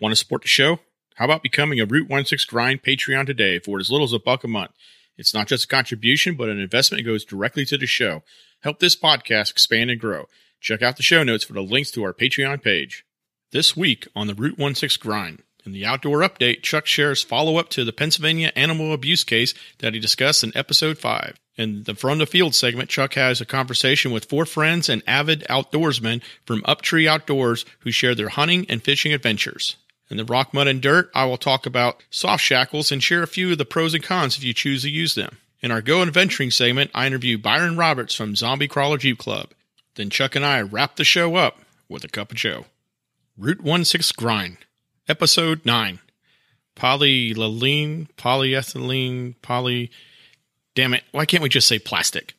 Want to support the show? How about becoming a Root 16 Grind Patreon today for as little as a buck a month? It's not just a contribution, but an investment that goes directly to the show. Help this podcast expand and grow. Check out the show notes for the links to our Patreon page. This week on the Root 16 Grind, in the outdoor update, Chuck shares follow up to the Pennsylvania animal abuse case that he discussed in episode 5. In the From the Field segment, Chuck has a conversation with four friends and avid outdoorsmen from Uptree Outdoors who share their hunting and fishing adventures. In the Rock, Mud, and Dirt, I will talk about soft shackles and share a few of the pros and cons if you choose to use them. In our Go Adventuring segment, I interview Byron Roberts from Zombie Crawler Jeep Club. Then Chuck and I wrap the show up with a cup of Joe. Root 16 Grind, Episode 9. Polylalene, polyethylene, poly. Damn it, why can't we just say plastic?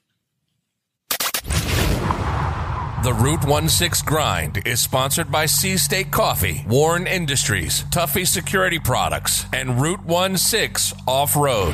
The Root 16 Grind is sponsored by Sea State Coffee, WARN Industries, Tuffy Security Products, and Root 16 Off Road.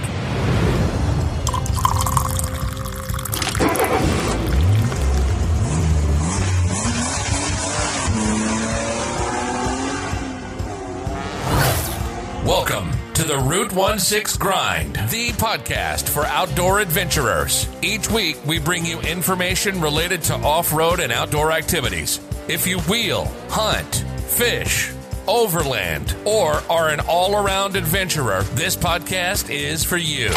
Welcome the Root 16 Grind, the podcast for outdoor adventurers. Each week, we bring you information related to off road and outdoor activities. If you wheel, hunt, fish, overland, or are an all around adventurer, this podcast is for you.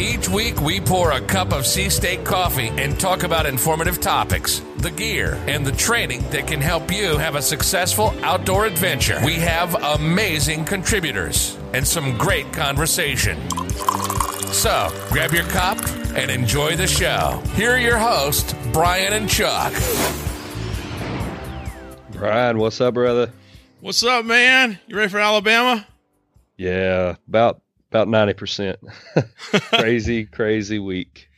Each week, we pour a cup of Sea State coffee and talk about informative topics, the gear, and the training that can help you have a successful outdoor adventure. We have amazing contributors and some great conversation. So, grab your cup and enjoy the show. Here are your hosts, Brian and Chuck. Brian, what's up, brother? What's up, man? You ready for Alabama? Yeah, about about ninety percent. crazy, crazy week.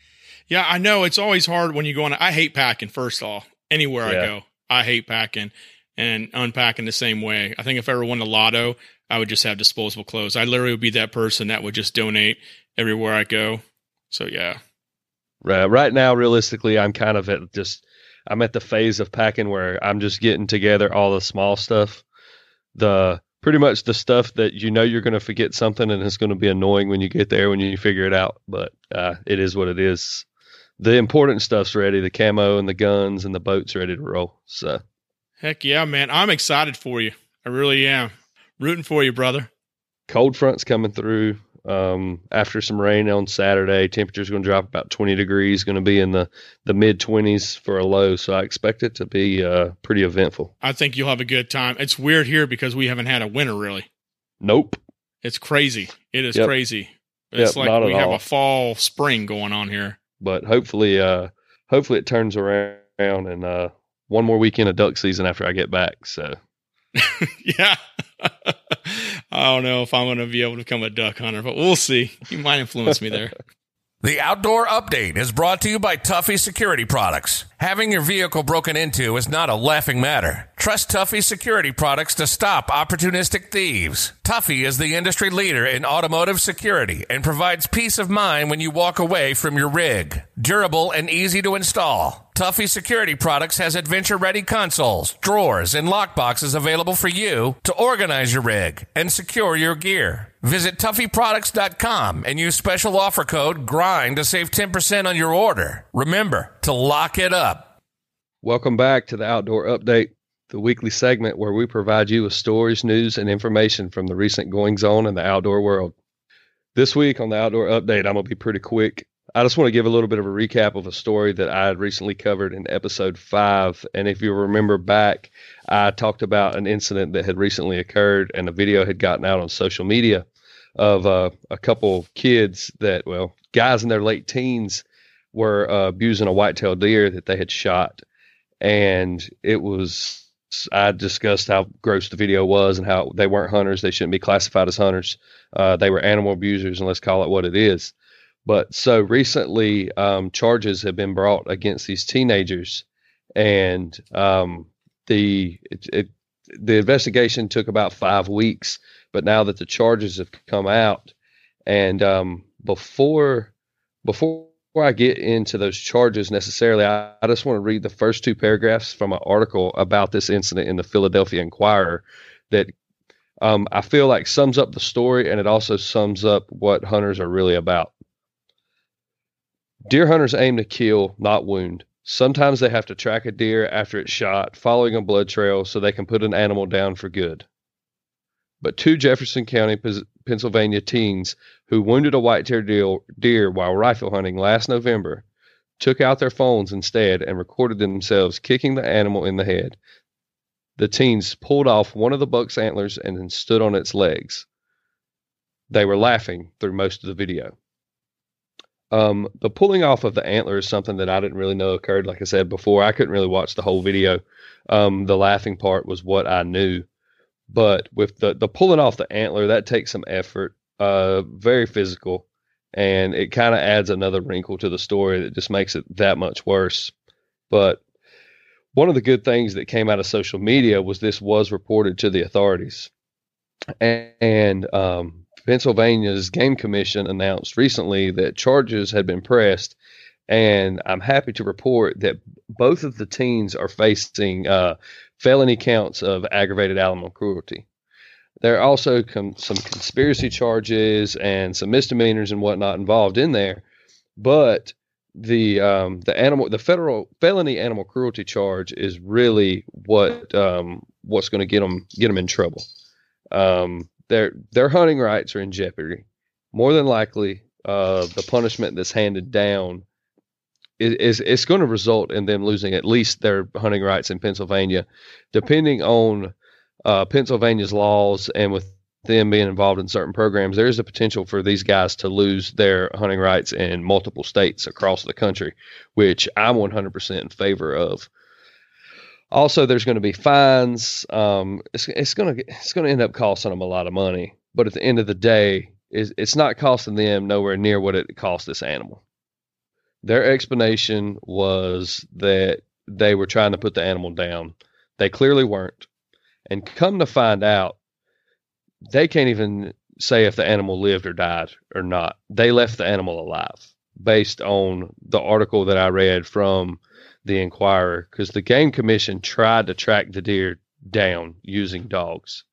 Yeah, I know it's always hard when you go on. I hate packing. First off, anywhere I go, I hate packing and unpacking the same way. I think if I ever won the lotto, I would just have disposable clothes. I literally would be that person that would just donate everywhere I go. So yeah, Right, right now, realistically, I'm kind of at just I'm at the phase of packing where I'm just getting together all the small stuff, the pretty much the stuff that you know you're going to forget something and it's going to be annoying when you get there when you figure it out. But uh, it is what it is. The important stuff's ready. The camo and the guns and the boats ready to roll. So heck yeah, man! I'm excited for you. I really am. Rooting for you, brother. cold front's coming through um, after some rain on Saturday. Temperature's going to drop about 20 degrees, going to be in the, the mid 20s for a low. So I expect it to be uh, pretty eventful. I think you'll have a good time. It's weird here because we haven't had a winter really. Nope. It's crazy. It is Yep. crazy. It's Yep, like not at we have all. a fall spring going on here. But hopefully, uh, hopefully it turns around and uh, one more weekend of duck season after I get back. So yeah. I don't know if I'm going to be able to become a duck hunter, but we'll see. You might influence me there. The Outdoor Update is brought to you by Tuffy Security Products. Having your vehicle broken into is not a laughing matter. Trust Tuffy Security Products to stop opportunistic thieves. Tuffy is the industry leader in automotive security and provides peace of mind when you walk away from your rig. Durable and easy to install. Tuffy Security Products has adventure ready consoles, drawers, and lockboxes available for you to organize your rig and secure your gear. Visit TuffyProducts.com and use special offer code GRIND to save 10% on your order. Remember to lock it up. Welcome back to the Outdoor Update, the weekly segment where we provide you with stories, news, and information from the recent goings on in the outdoor world. This week on the Outdoor Update, I'm going to be pretty quick. I just want to give a little bit of a recap of a story that I had recently covered in episode five. And if you remember back, I talked about an incident that had recently occurred, and a video had gotten out on social media of uh, a couple kids that, well, guys in their late teens were uh, abusing a white-tailed deer that they had shot and it was I discussed how gross the video was and how they weren't hunters. They shouldn't be classified as hunters. Uh, they were animal abusers, and let's call it what it is. But so recently, um, charges have been brought against these teenagers, and um, the it, it, the investigation took about five weeks. But now that the charges have come out, and um, before before I get into those charges necessarily, I, I just want to read the first two paragraphs from an article about this incident in the Philadelphia Inquirer that um, I feel like sums up the story and it also sums up what hunters are really about. Deer hunters aim to kill, not wound. Sometimes they have to track a deer after it's shot, following a blood trail so they can put an animal down for good. But two Jefferson County, Pennsylvania teens who wounded a white-tailed deer, deer while rifle hunting last November took out their phones instead and recorded themselves kicking the animal in the head. The teens pulled off one of the buck's antlers and then stood on its legs. They were laughing through most of the video. Um, the pulling off of the antler is something that I didn't really know occurred. Like I said before, I couldn't really watch the whole video. Um, the laughing part was what I knew, but with the the pulling off the antler, that takes some effort. Uh, very physical, and it kind of adds another wrinkle to the story that just makes it that much worse. But one of the good things that came out of social media was this was reported to the authorities, and, and um, Pennsylvania's Game Commission announced recently that charges had been pressed, and I'm happy to report that both of the teens are facing uh, felony counts of aggravated animal cruelty. There are also com- some conspiracy charges and some misdemeanors and whatnot involved in there, but the um, the animal the federal felony animal cruelty charge is really what um, what's going to get them get them in trouble. Um, their their hunting rights are in jeopardy. More than likely, uh, the punishment that's handed down is, it's going to result in them losing at least their hunting rights in Pennsylvania, depending on uh, Pennsylvania's laws and with them being involved in certain programs, there is a potential for these guys to lose their hunting rights in multiple states across the country, which I'm 100% in favor of. Also, there's going to be fines. Um, it's, it's going to it's going to end up costing them a lot of money. But at the end of the day, it's, it's not costing them nowhere near what it cost this animal. Their explanation was that they were trying to put the animal down. They clearly weren't. And come to find out, they can't even say if the animal lived or died or not. They left the animal alive based on the article that I read from the Inquirer because the Game Commission tried to track the deer down using dogs.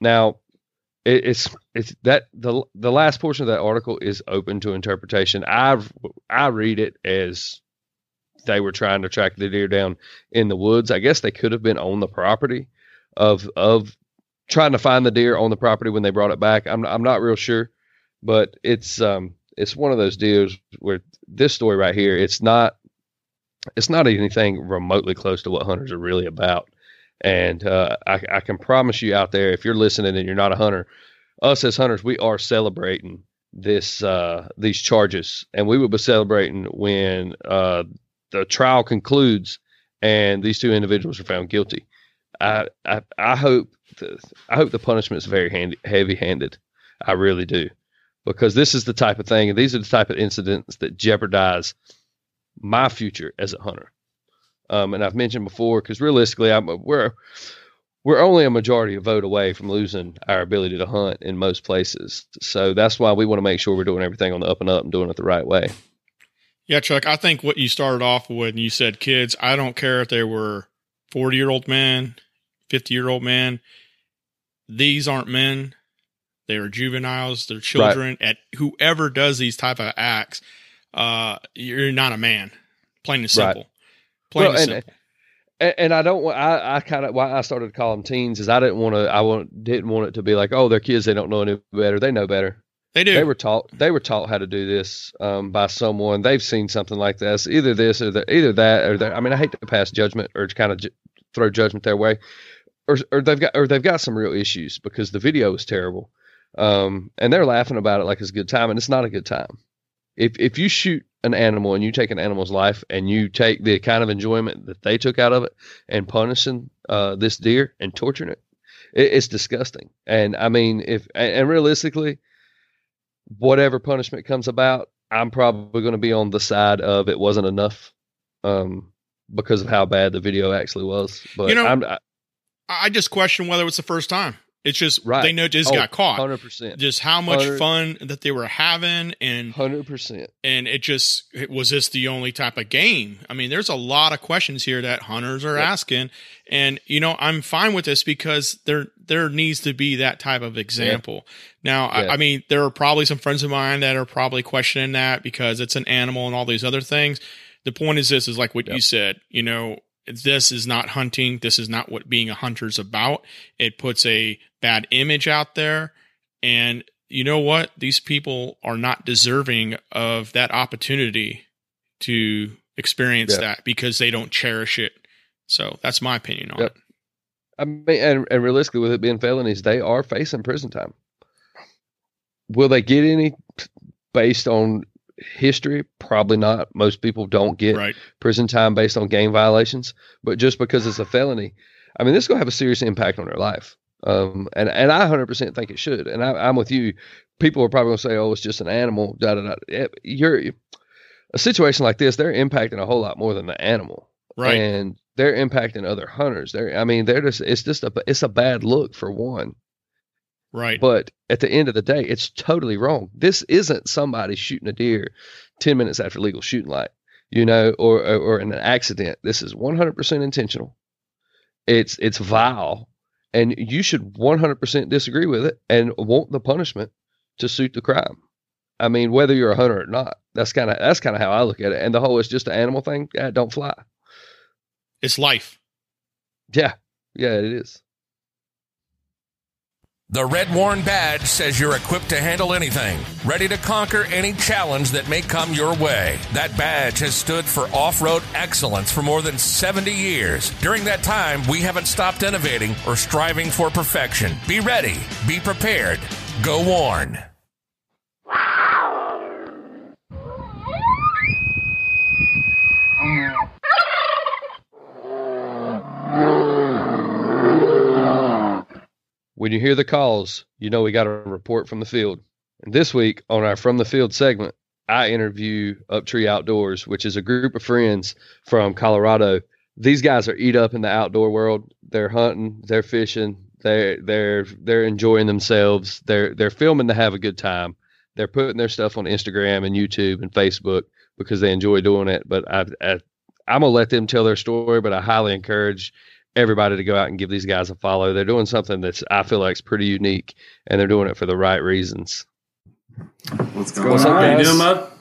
Now, it, it's it's that the the last portion of that article is open to interpretation. I I read it as they were trying to track the deer down in the woods. I guess they could have been on the property of of trying to find the deer on the property when they brought it back. I'm I'm not real sure, but it's um it's one of those deals where this story right here, it's not it's not anything remotely close to what hunters are really about. And uh, I, I, can promise you out there, if you're listening and you're not a hunter, us as hunters, we are celebrating this uh, these charges, and we will be celebrating when uh, the trial concludes and these two individuals are found guilty. I I, I hope the, I hope the punishment is very handy, heavy handed. I really do, because this is the type of thing, and these are the type of incidents that jeopardize my future as a hunter. Um, and I've mentioned before, because realistically, I'm, we're we're only a majority of vote away from losing our ability to hunt in most places. So that's why we want to make sure we're doing everything on the up and up and doing it the right way. Yeah, Chuck, I think what you started off with, and you said kids, I don't care if they were 40 year old men, 50 year old men. These aren't men. They are juveniles. They're children. Right. At whoever does these type of acts, uh, you're not a man. Plain and simple. Right. Plain well, and, and, simple. And, and I don't want. I, I kind of why I started to call them teens is I didn't want to. I want, didn't want it to be like, oh, they're kids. They don't know any better. They know better. They do. They were taught. They were taught how to do this um, by someone. They've seen something like this. Either this or the, either that or that. I mean, I hate to pass judgment or kind of ju- throw judgment their way, or or they've got or they've got some real issues because the video is terrible, um, and they're laughing about it like it's a good time, and it's not a good time if if you shoot an animal and you take an animal's life and you take the kind of enjoyment that they took out of it and punishing uh, this deer and torturing it, it, it's disgusting. And I mean, if and realistically, whatever punishment comes about, I'm probably going to be on the side of it wasn't enough, um, because of how bad the video actually was. But you know, I'm, I, I just question whether it's the first time It's just Right. they know just Oh, got caught. Hundred percent. Just how much 100 fun that they were having, and Hundred percent. and it just it- was this the only type of game? I mean, there's a lot of questions here that hunters are Yep. asking, and you know I'm fine with this because there there needs to be that type of example. Now, Yeah. I, I mean, there are probably some friends of mine that are probably questioning that because it's an animal and all these other things. The point is this is like what you said, you know. This is not hunting. This is not what being a hunter's about. It puts a bad image out there. And you know what? These people are not deserving of that opportunity to experience Yeah. that because they don't cherish it. So that's my opinion on Yep. it. I mean, and, and realistically, with it being felonies, they are facing prison time. Will they get any based on history? Probably not. Most people don't get Right. prison time based on game violations, but just because it's a felony, I mean, this is going to have a serious impact on their life. Um, and and I 100% think it should. And I, I'm with you. People are probably going to say, "Oh, it's just an animal." Da da da. You're a situation like this. They're impacting a whole lot more than the animal Right. and they're impacting other hunters. They're, I mean, they're just, it's just a, it's a bad look for one. Right. But at the end of the day, it's totally wrong. This isn't somebody shooting a deer 10 minutes after legal shooting light, you know, or, or, or an accident. This is 100% intentional. It's, it's vile and you should 100% disagree with it and want the punishment to suit the crime. I mean, whether you're a hunter or not, that's kind of, that's kind of how I look at it. And the whole, it's just an animal thing. Yeah, don't fly. it's life. Yeah. Yeah, it is. The Red WARN badge says you're equipped to handle anything, ready to conquer any challenge that may come your way. That badge has stood for off road excellence for more than 70 years. During that time, we haven't stopped innovating or striving for perfection. Be ready, be prepared, go WARN. When you hear the calls, you know we got a report from the field. And this week on our From the Field segment, I interview Uptree Outdoors, which is a group of friends from Colorado. These guys are eat up in the outdoor world. They're hunting, they're fishing, they're they're they're enjoying themselves. They're they're filming to have a good time. They're putting their stuff on Instagram and YouTube and Facebook because they enjoy doing it. But I, I I'm gonna let them tell their story, but I highly encourage everybody to go out and give these guys a follow. They're doing something that's I feel like is pretty unique, and they're doing it for the right reasons. What's going What's up, on? How you doing, bud?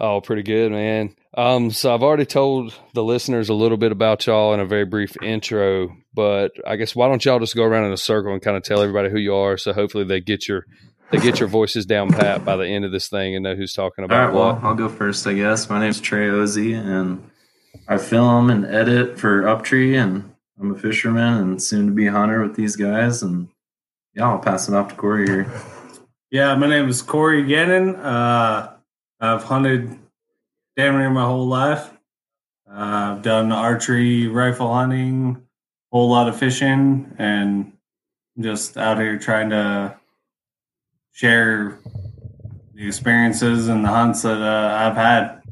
Oh, pretty good, man. Um, so I've already told the listeners a little bit about y'all in a very brief intro, but I guess why don't y'all just go around in a circle and kind of tell everybody who you are, so hopefully they get your they get your voices down pat by the end of this thing and know who's talking about right, what. well, I'll go first, I guess. My name's Trey Ozzie, and I film and edit for Uptree, and I'm a fisherman and soon to be hunter with these guys. And yeah, I'll pass it off to Corey here. Yeah, my name is Corey Gannon. Uh, I've hunted damn near my whole life. Uh, I've done archery, rifle hunting, a whole lot of fishing, and just out here trying to share the experiences and the hunts that uh, I've had.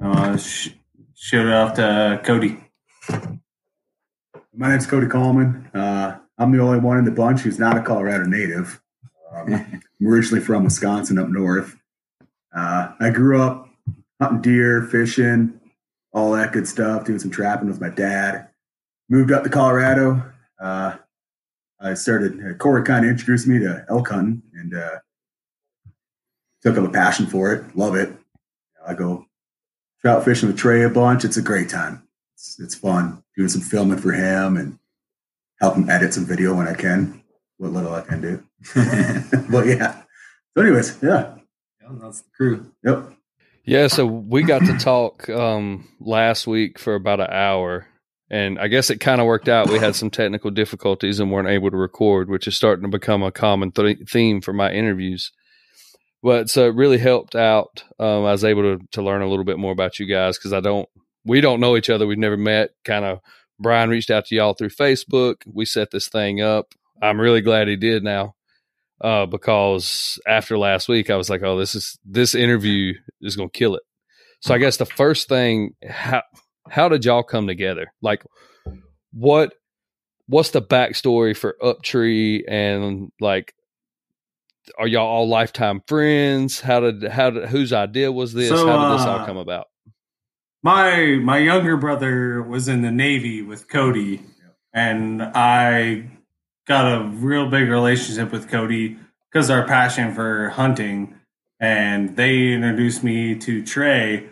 Uh, sh- it off to Cody. My name's Cody Coleman. Uh, I'm the only one in the bunch who's not a Colorado native. Um, I'm originally from Wisconsin up north. Uh, I grew up hunting deer, fishing, all that good stuff, doing some trapping with my dad. Moved up to Colorado. Uh, I started, uh, Corey kind of introduced me to elk hunting and uh, took up a passion for it. Love it. I go trout fishing with Trey a bunch. It's a great time. It's, it's fun doing some filming for him and help him edit some video when I can, what little I can do. but yeah. So, anyways, yeah. Yeah, that's the crew. Yep. Yeah, so we got to talk um, last week for about an hour, and I guess it kind of worked out. We had some technical difficulties and weren't able to record, which is starting to become a common th- theme for my interviews. But so it really helped out. Um, I was able to to learn a little bit more about you guys because I don't, we don't know each other. We've never met. Kind of, Brian reached out to y'all through Facebook. We set this thing up. I'm really glad he did now uh, because after last week, I was like, "Oh, this is this interview is going to kill it." So I guess the first thing, how how did y'all come together? Like, what what's the backstory for Uptree and like are y'all all lifetime friends? How did how did whose idea was this? So, how did this all uh, come about? My my younger brother was in the Navy with Cody, and I got a real big relationship with Cody because our passion for hunting, and they introduced me to Trey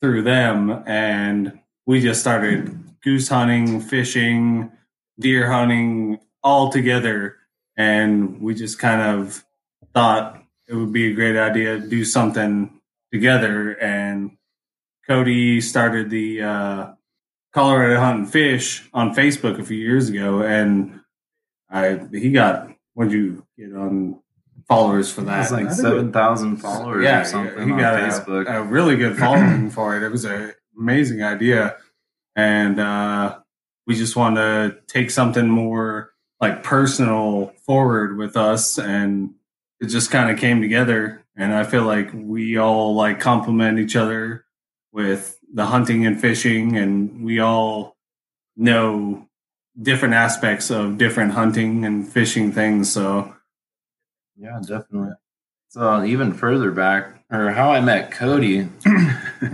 through them, and we just started goose hunting, fishing, deer hunting all together, and we just kind of thought it would be a great idea to do something together and Cody started the uh, Colorado Hunt and Fish on Facebook a few years ago, and I he got what'd you get on followers for It that? was like seven thousand followers yeah, or something he got a- Facebook. A, really good following for it. It was an amazing idea, and uh, we just wanted to take something more like personal forward with us, and it just kind of came together. And I feel like we all like complement each other with the hunting and fishing, and we all know different aspects of different hunting and fishing things. So Yeah, definitely. So even further back, or how I met Cody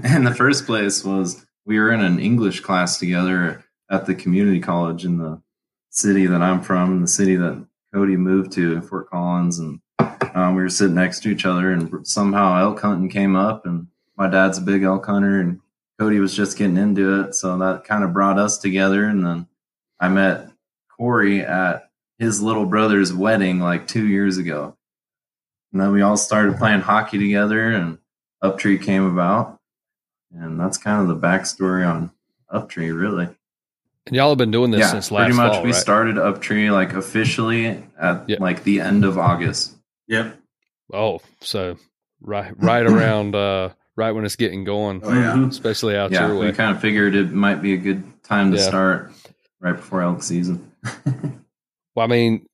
in the first place was we were in an English class together at the community college in the city that I'm from, the city that Cody moved to, Fort Collins, and um, we were sitting next to each other, and somehow elk hunting came up, and my dad's a big elk hunter, and Cody was just getting into it, so that kind of brought us together, and then I met Corey at his little brother's wedding like two years ago. And then we all started playing hockey together, and Uptree came about. And that's kind of the backstory on Uptree, really. And y'all have been doing this yeah, since last pretty much. fall, we right? started Uptree like officially at Yeah. like the end of August. yep, Oh, so right right around uh right when it's getting going, Oh, yeah. Especially out yeah, your way. we kind of figured it might be a good time to Yeah. start right before elk season. Well, I mean,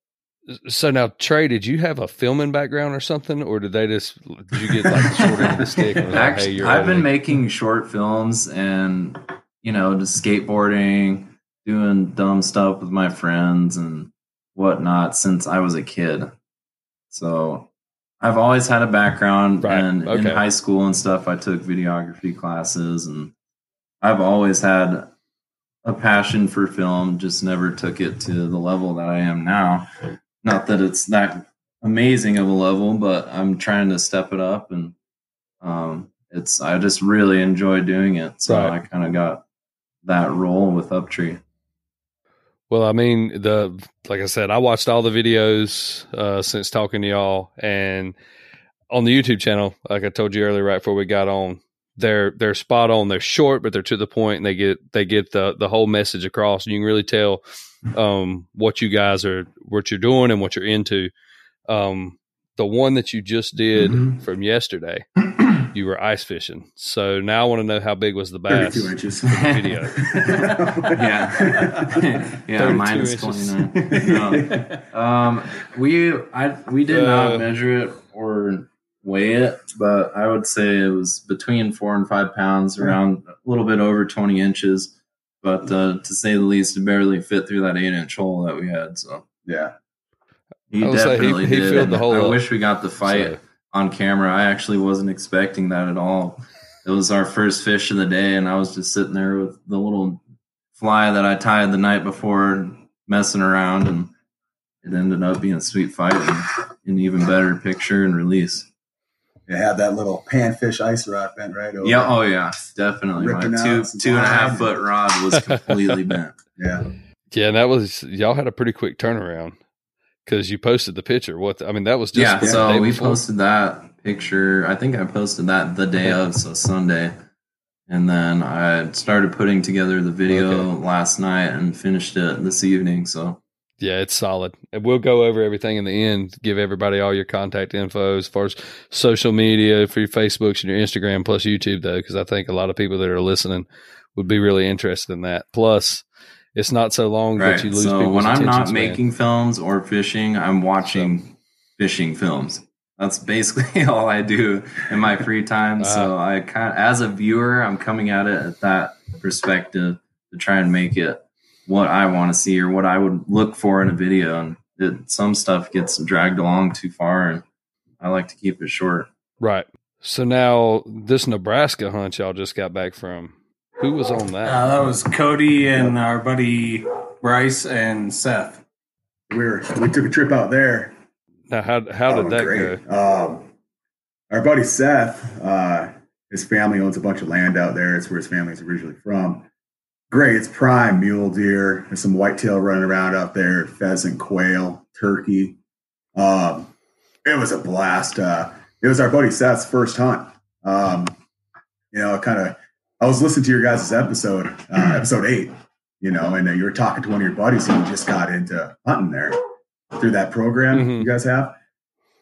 so now Trey, did you have a filming background or something, or did they just did you get like short end of the stick? Like, hey, Actually, you're I've been making short films and you know just skateboarding, doing dumb stuff with my friends and whatnot since I was a kid. So I've always had a background, Right, and in high school and stuff, I took videography classes, and I've always had a passion for film. Just never took it to the level that I am now. Not that it's that amazing of a level, but I'm trying to step it up and um, it's I just really enjoy doing it. So Right. I kind of got that role with Uptree. Well, I mean, the like I said, I watched all the videos uh, since talking to y'all, and on the YouTube channel, like I told you earlier, right before we got on, they're they're spot on. They're short, but they're to the point, and they get they get the the whole message across. And you can really tell um, what you guys are, what you're doing, and what you're into. Um, the one that you just did Mhm. from yesterday, you were ice fishing. So now I want to know how big was the bass? 32 inches. video. yeah, yeah, 32 minus inches. twenty nine. Um, we I we did Uh, not measure it or weigh it, but I would say it was between four and five pounds, around a little bit over twenty inches. But uh, to say the least, it barely fit through that eight inch hole that we had. So yeah. he I would say he- definitely he did. filled the hole I up. wish we got the fight So- on camera. I actually wasn't expecting that at all. It was our first fish of the day, and I was just sitting there with the little fly that I tied the night before, messing around, and it ended up being a sweet fight and an even better picture and release. It had that little panfish ice rod bent right over. Yeah, oh yeah, definitely. My Ripping out two two and a half foot rod was completely bent. Yeah. Yeah, and that was y'all had a pretty quick turnaround because you posted the picture. What I mean, that was just yeah, so we before. posted that picture. I think I posted that the day of, so Sunday. And then I started putting together the video Okay. last night and finished it this evening. So Yeah, it's solid. And we'll go over everything in the end. Give everybody all your contact info as far as social media for your Facebooks and your Instagram plus YouTube though, because I think a lot of people that are listening would be really interested in that. Plus, it's not so long right. that you lose So when I'm not span. making films or fishing, I'm watching fishing films. That's basically all I do in my free time. so I kind of, as a viewer, I'm coming at it at that perspective to try and make it what I want to see or what I would look for in a video. And it, some stuff gets dragged along too far, and I like to keep it short. Right. So now this Nebraska hunt y'all just got back from. Who was on that? Uh, that was Cody and our buddy Bryce and Seth. We were we took a trip out there. Now, how how did Oh, that great. go? Um, our buddy Seth, uh, his family owns a bunch of land out there. It's where his family's originally from. Great, it's prime mule deer. There's some whitetail running around out there, pheasant, quail, turkey. Um, it was a blast. Uh, it was our buddy Seth's first hunt. Um, you know, kind of. I was listening to your guys' episode, uh, episode eight. You know, and uh, you were talking to one of your buddies who just got into hunting there through that program Mhm. you guys have,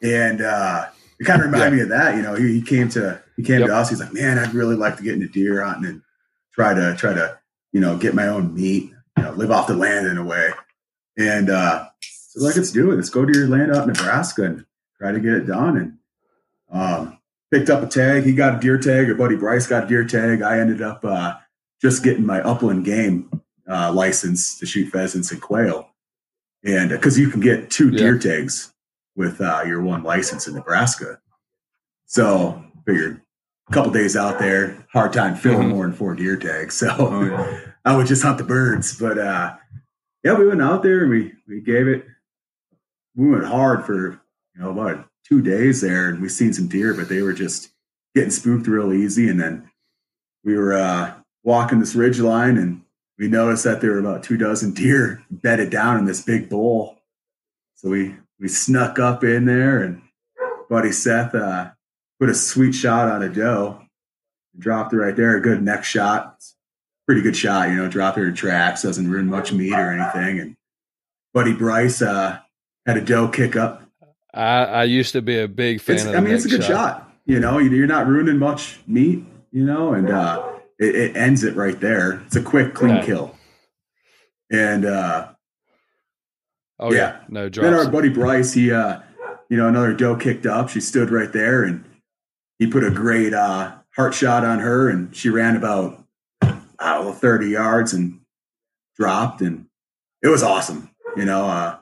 and uh, it kind of reminded me of that. You know, he, he came to he came Yep. to us. He's like, man, I'd really like to get into deer hunting and try to try to you know get my own meat, you know, live off the land in a way. And uh, so like, let's do it. Let's go to your land out in Nebraska and try to get it done. And um, picked up a tag. He got a deer tag. Our buddy Bryce got a deer tag. I ended up uh, just getting my upland game uh, license to shoot pheasants and quail. And because you can get two Yeah. deer tags with uh, your one license in Nebraska. So figured a couple days out there, hard time filling Mhm. more than four deer tags. So Oh, yeah. I would just hunt the birds. But uh, yeah, we went out there and we we gave it. We went hard for you know about two days there, and we seen some deer, but they were just getting spooked real easy. And then we were uh, walking this ridge line, and we noticed that there were about two dozen deer bedded down in this big bowl. So we we snuck up in there, and buddy Seth uh, put a sweet shot on a doe, dropped it right there, a good neck shot pretty good shot, you know, dropped her in tracks, doesn't ruin much meat or anything. And buddy Bryce uh, had a doe kick up. I, I used to be a big fan It's, I mean, it's a good shot. You know, You- you're not ruining much meat, you know, and uh, it, it ends it right there. It's a quick, clean Right. kill. And uh, Oh yeah, Yeah. no then our buddy Bryce, he, uh, you know, another doe kicked up. She stood right there and he put a great uh, heart shot on her and she ran about, I don't know, 30 yards and dropped. And it was awesome. You know, uh,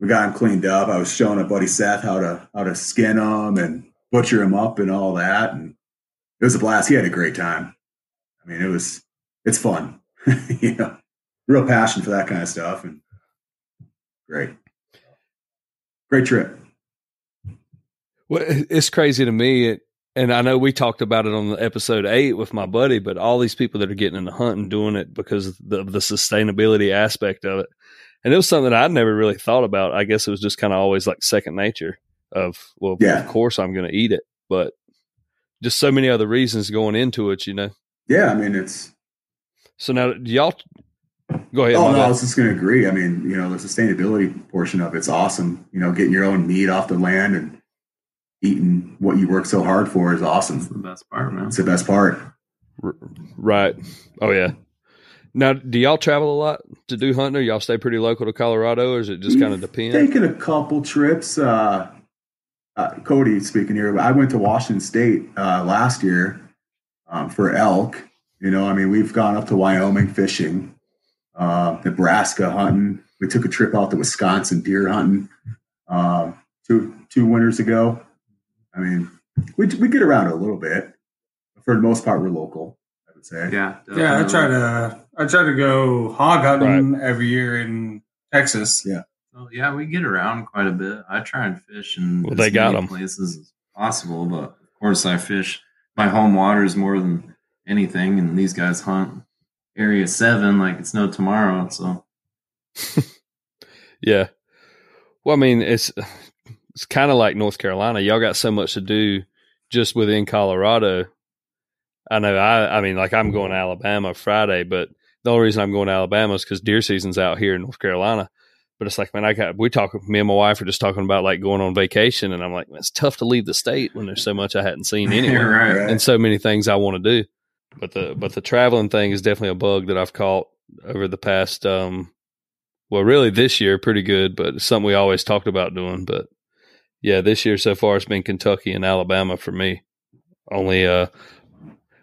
we got him cleaned up. I was showing a buddy Seth how to, how to skin them and butcher them up and all that. And it was a blast. He had a great time. I mean, it was, it's fun, you know, real passion for that kind of stuff. And great. Great trip. Well, it's crazy to me, it, and I know we talked about it on the episode eight with my buddy, but all these people that are getting into hunting doing it because of the, the sustainability aspect of it, and it was something I'd never really thought about. I guess it was just kind of always like second nature of well, Yeah. of course I'm going to eat it, but just so many other reasons going into it, you know. Yeah, I mean it's. So now, do y'all go ahead. oh no, bad. I was just going to agree. I mean, you know, the sustainability portion of it's awesome. You know, getting your own meat off the land and eating what you work so hard for is That's awesome. the best part, man. It's the best part. R- right. Oh yeah. Now, do y'all travel a lot to do hunting, or y'all stay pretty local to Colorado, or is it just kind of depend? Taking a couple trips. Uh, uh, Cody speaking here, but I went to Washington State uh, last year um, for elk. You know, I mean, we've gone up to Wyoming fishing, uh, Nebraska hunting. We took a trip out to Wisconsin deer hunting uh, two two winters ago. I mean, we we get around a little bit. For the most part, we're local. I would say. Yeah, Yeah, I try to I try to go hog hunting every year in Texas. Yeah. Well, yeah, we get around quite a bit. I try and fish in Well, as they got many 'em. places as possible, but of course, I fish my home waters more than anything, and these guys hunt Area Seven like it's no tomorrow. So Yeah. Well, I mean, it's it's kind of like North Carolina. Y'all got so much to do just within Colorado. I know. I I mean, like I'm going to Alabama Friday, but the only reason I'm going to Alabama is because deer season's out here in North Carolina. But it's like, man, I got we talk. Me and my wife are just talking about like going on vacation, and I'm like, it's tough to leave the state when there's so much I hadn't seen anywhere right. Right. and so many things I want to do. But the but the traveling thing is definitely a bug that I've caught over the past um well really this year pretty good, but it's something we always talked about doing. But yeah, this year so far it's been Kentucky and Alabama for me. Only uh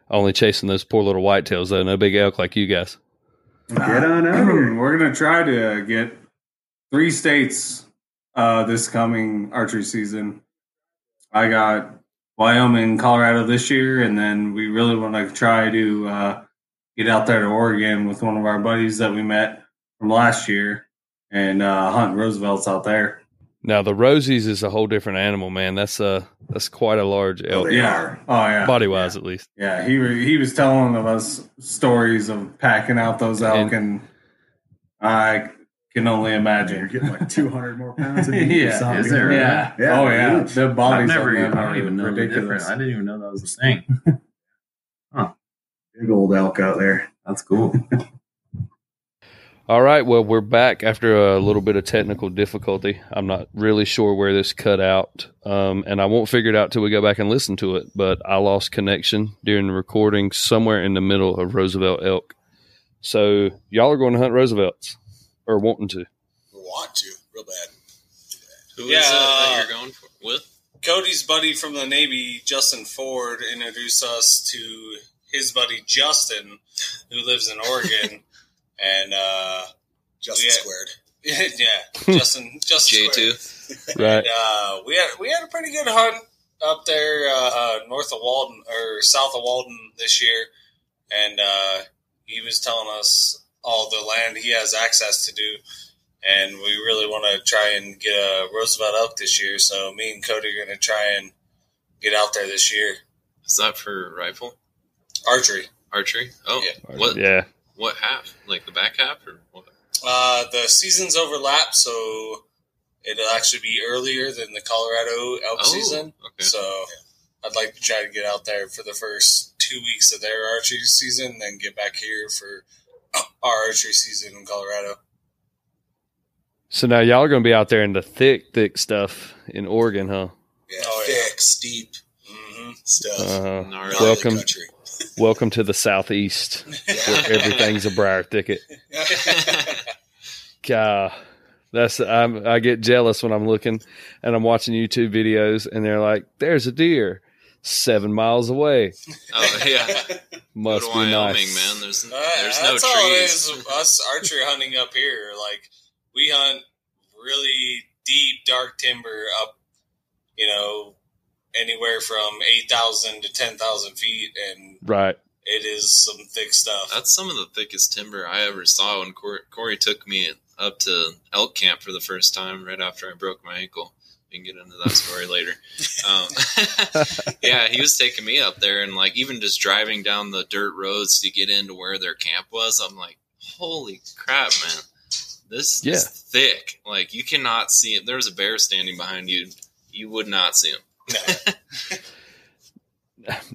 only chasing those poor little whitetails though, no big elk like you guys. Get on out here. We're gonna try to get three states uh, this coming archery season. I got Wyoming, Colorado this year, and then we really want to try to uh, get out there to Oregon with one of our buddies that we met from last year and uh, hunt Roosevelt's out there. Now the Rosies is a whole different animal, man. That's a that's quite a large Oh, elk, they yeah. are. Oh yeah, body wise at least. yeah. He wa- he was telling of us stories of packing out those elk, and, I can only imagine. You're imagine. getting like 200 more pounds. in you Yeah. Is there? Yeah. Yeah, oh yeah. huge. The I've bodies never. I are don't even know ridiculous. I didn't even know that was a thing. Huh. Big old elk out there. That's cool. All right, well we're back after a little bit of technical difficulty. I'm not really sure where this cut out, um, and I won't figure it out till we go back and listen to it. But I lost connection during the recording somewhere in the middle of Roosevelt elk. So y'all are going to hunt Roosevelts or wanting to? want to real bad. Who is Yeah, it that uh, you're going for, with? Cody's buddy from the Navy, Justin Ford, introduced us to his buddy Justin, who lives in Oregon, and uh, Justin Yeah. squared. yeah, Justin, Justin J two. Right. And, uh, we had we had a pretty good hunt up there uh, uh, north of Walden or south of Walden this year, and uh, he was telling us all the land he has access to do, and we really want to try and get a Roosevelt elk this year. So me and Cody are going to try and get out there this year. Is that for rifle Archery. archery? Oh, Yeah. what Yeah. What half? Like the back half or what? Uh, the seasons overlap, so it'll actually be earlier than the Colorado elk Oh, season. okay. So I'd like to try to get out there for the first two weeks of their archery season, then get back here for our archery season in Colorado. So now y'all are going to be out there in the thick, thick stuff in Oregon, huh? Yeah, Oh, yeah. thick, steep hmm stuff. Uh, Gnarly. Gnarly welcome, country. Welcome to the southeast, where everything's a briar thicket. God, that's I'm, I get jealous when I'm looking and I'm watching YouTube videos and they're like, "There's a deer seven miles away." oh yeah. Must Go to be Wyoming, nice, man. There's Uh, there's no that's trees. is. Us archery hunting up here, like we hunt really deep, dark timber up, you know, anywhere from eight thousand to ten thousand feet, and Right? it is some thick stuff. That's some of the thickest timber I ever saw when Corey, Corey took me up to elk camp for the first time right after I broke my ankle. We can get into that story later. Um, yeah, he was taking me up there, and like even just driving down the dirt roads to get into where their camp was, I'm like, holy crap, man! This Yeah. is thick. Like you cannot see it. There's a bear standing behind you. You would not see him.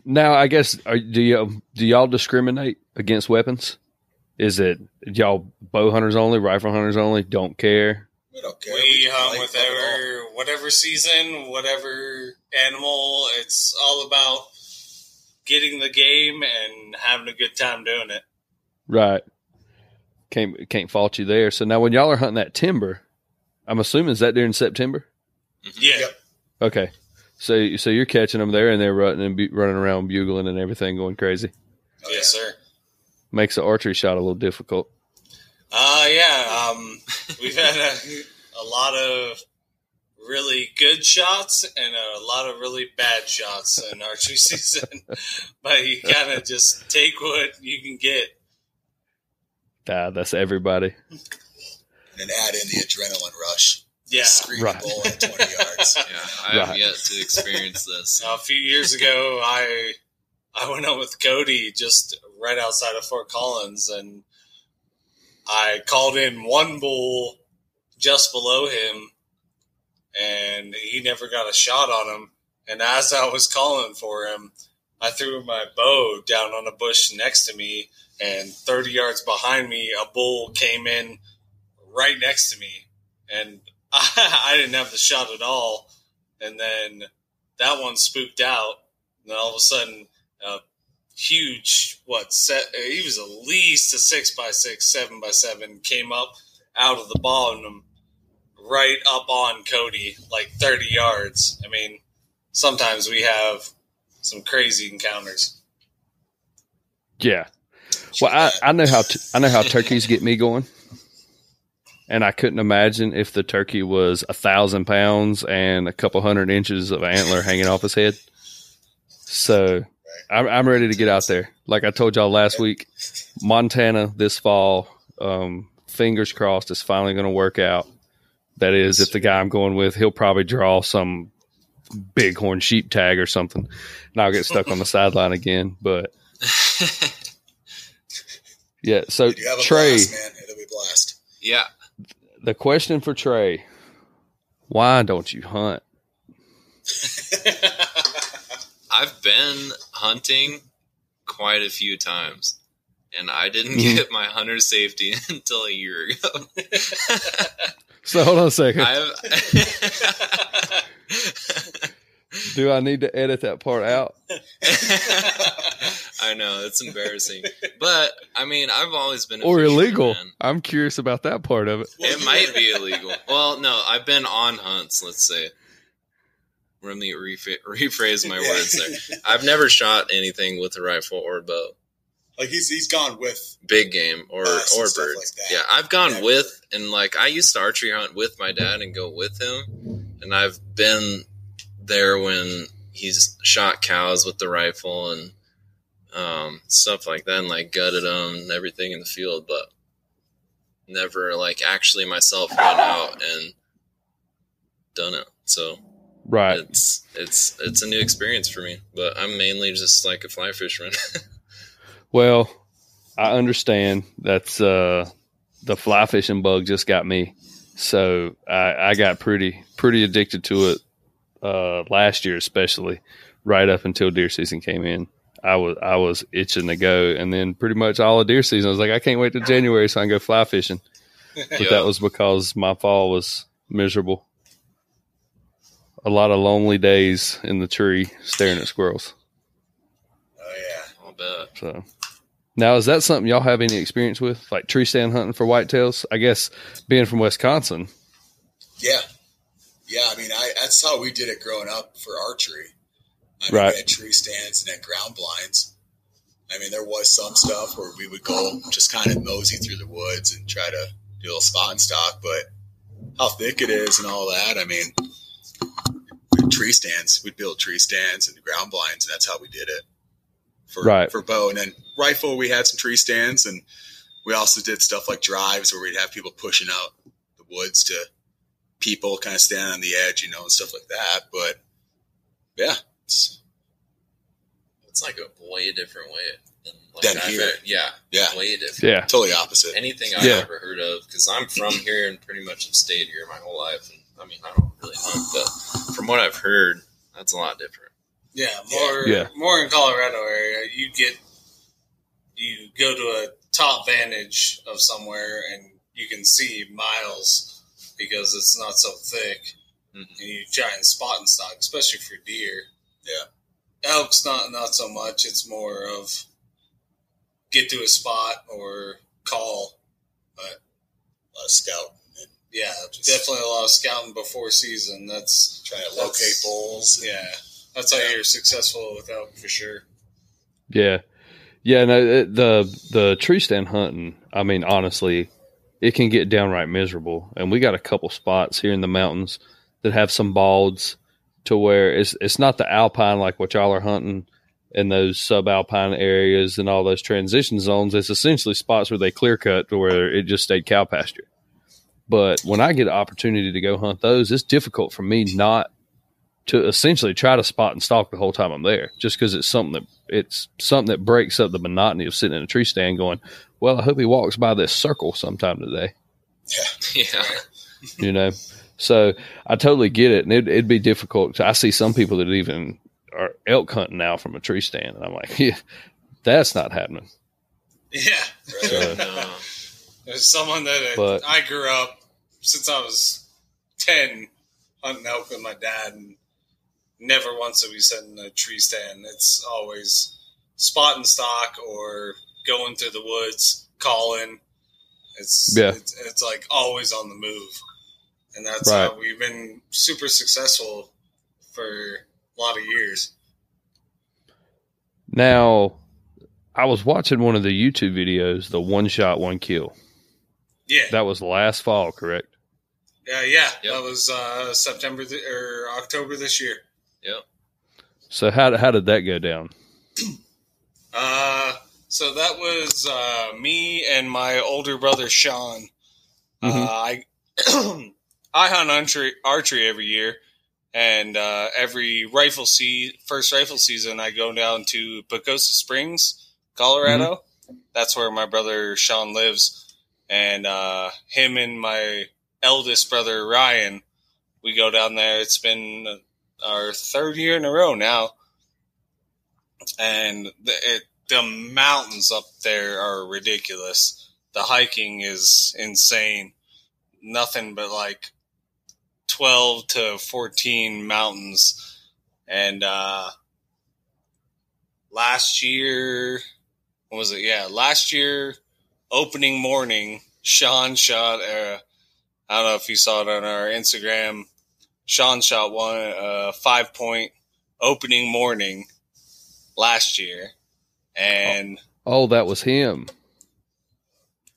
Now, I guess are, do you do y'all discriminate against weapons? Is it y'all bow hunters only, rifle hunters only? Don't care. We don't care. we can hunt with love it all. whatever, whatever season, whatever animal. It's all about getting the game and having a good time doing it. Right. Can't can't fault you there. So now when y'all are hunting that timber, I'm assuming is that during September? Yeah, Yep. Okay. So so you're catching them there and they're running and bu- running around bugling and everything going crazy. yes, sir. Makes the archery shot a little difficult. Uh yeah. Um, we've had a, a lot of really good shots and a lot of really bad shots in archery season, but you kind of just take what you can get. Ah, that's everybody. And then add in the adrenaline rush. Yeah. Screaming Right. bull at 20 yards. Yeah, I have yet to experience this. A few years ago, I I went out with Cody just right outside of Fort Collins, and I called in one bull just below him, and he never got a shot on him. And as I was calling for him, I threw my bow down on a bush next to me, and 30 yards behind me, a bull came in right next to me, and I, didn't have the shot at all. And then that one spooked out. And then all of a sudden, a huge, what, set, he was at least a six by six, seven by seven, came up out of the bottom right up on Cody, like 30 yards. I mean, sometimes we have some crazy encounters. Yeah. Well, I. I know how t- I know how turkeys get me going, and I couldn't imagine if the turkey was a thousand pounds and a couple hundred inches of antler hanging off his head. So I'm, I'm ready to get out there. Like I told y'all last week, Montana this fall. Um, fingers crossed, it's finally going to work out. That is, if the guy I'm going with, he'll probably draw some bighorn sheep tag or something, and I'll get stuck on the sideline again. But yeah, so You have a Trey, blast, man. It'll be blast. yeah. The question for Trey: Why don't you hunt? I've been hunting quite a few times, and I didn't Mhm. get my hunter safety until a year ago. So hold on a second. I've Do I need to edit that part out? I know it's embarrassing, but I mean, I've always been a Or illegal? man. I'm curious about that part of it. It might be illegal. Well, no, I've been on hunts. Let's say. Let me reph- rephrase my words there. I've never shot anything with a rifle or bow, Like he's he's gone with big game or Us or bird. like that. yeah, I've gone Never. with and like I used to archery hunt with my dad and go with him, and I've been there when he's shot cows with the rifle and um, stuff like that, and like gutted them and everything in the field, but never like actually myself went out and done it. So Right. it's it's it's a new experience for me. But I'm mainly just like a fly fisherman. Well, I understand that's uh the fly fishing bug just got me. So I, I got pretty pretty addicted to it uh last year especially, right up until deer season came in. I was I was itching to go and then pretty much all of deer season I was like, I can't wait to January so I can go fly fishing. But Yeah. that was because my fall was miserable. A lot of lonely days in the tree staring at squirrels. oh yeah. I'll bet. So now is that something y'all have any experience with? Like tree stand hunting for whitetails? I guess being from Wisconsin. Yeah. Yeah, I mean I that's how we did it growing up for archery. I mean Right. we had tree stands and at ground blinds. I mean there was some stuff where we would go just kind of mosey through the woods and try to do a little spot and stalk, but how thick it is and all that, I mean tree stands. We'd build tree stands and ground blinds, and that's how we did it for Right. for bow. And then rifle, we had some tree stands, and we also did stuff like drives where we'd have people pushing out the woods to people kind of standing on the edge, you know, and stuff like that. But yeah, it's, It's like a way different way than like Than here. heard- Yeah, Yeah. way different. Yeah. totally opposite. Anything I've Yeah. ever heard of because I'm from here and pretty much have stayed here my whole life. And I mean, I don't really hunt, but from what I've heard, that's a lot different. Yeah, more Yeah. more in Colorado area. You get you go to a top vantage of somewhere and you can see miles because it's not so thick, Mhm. and you try and spot and stalk, especially for deer. Yeah. elk's not not so much. It's more of get to a spot or call. But A lot of scout and Yeah, Just- definitely a lot of scouting before season. That's trying to locate bulls. yeah, that's how Yeah. you're successful with elk for sure. Yeah. Yeah, no, the the tree stand hunting, I mean, honestly, it can get downright miserable. And we got a couple spots here in the mountains that have some balds to where it's it's not the alpine like what y'all are hunting in those subalpine areas and all those transition zones. It's essentially spots where they clear cut to where it just stayed cow pasture. But when I get an opportunity to go hunt those, it's difficult for me not to essentially try to spot and stalk the whole time I'm there, just because it's something that it's something that breaks up the monotony of sitting in a tree stand going, well, I hope he walks by this circle sometime today, Yeah, you know? So I totally get it. And it, it'd be difficult. I see some people that even are elk hunting now from a tree stand. And I'm like, yeah, that's not happening. Yeah, So. There's someone that uh, But- I grew up since I was ten hunting elk with my dad, and never once have we sat in a tree stand. It's always spot and stalk or going through the woods, calling. It's Yeah. it's, it's like always on the move, and that's Right. how we've been super successful for a lot of years. Now, I was watching one of the YouTube videos, the one shot, one kill. Yeah, That was last fall, correct? yeah, yeah. Yep. That was uh, September th- or October this year. Yep. So how how did that go down? Uh, so that was uh, me and my older brother Sean. Mhm. Uh, I I hunt archery, archery every year, and uh, every rifle se- first rifle season, I go down to Pagosa Springs, Colorado. That's where my brother Sean lives, and uh, him and my eldest brother Ryan, we go down there. It's been our third year in a row now and it, the mountains up there are ridiculous. The hiking is insane. Nothing but like 12 to 14 mountains. And uh, last year, what was it? Yeah, last year, opening morning, Sean shot, uh, I don't know if you saw it on our Instagram. Sean shot one uh, five point opening morning last year, and Oh, that was him.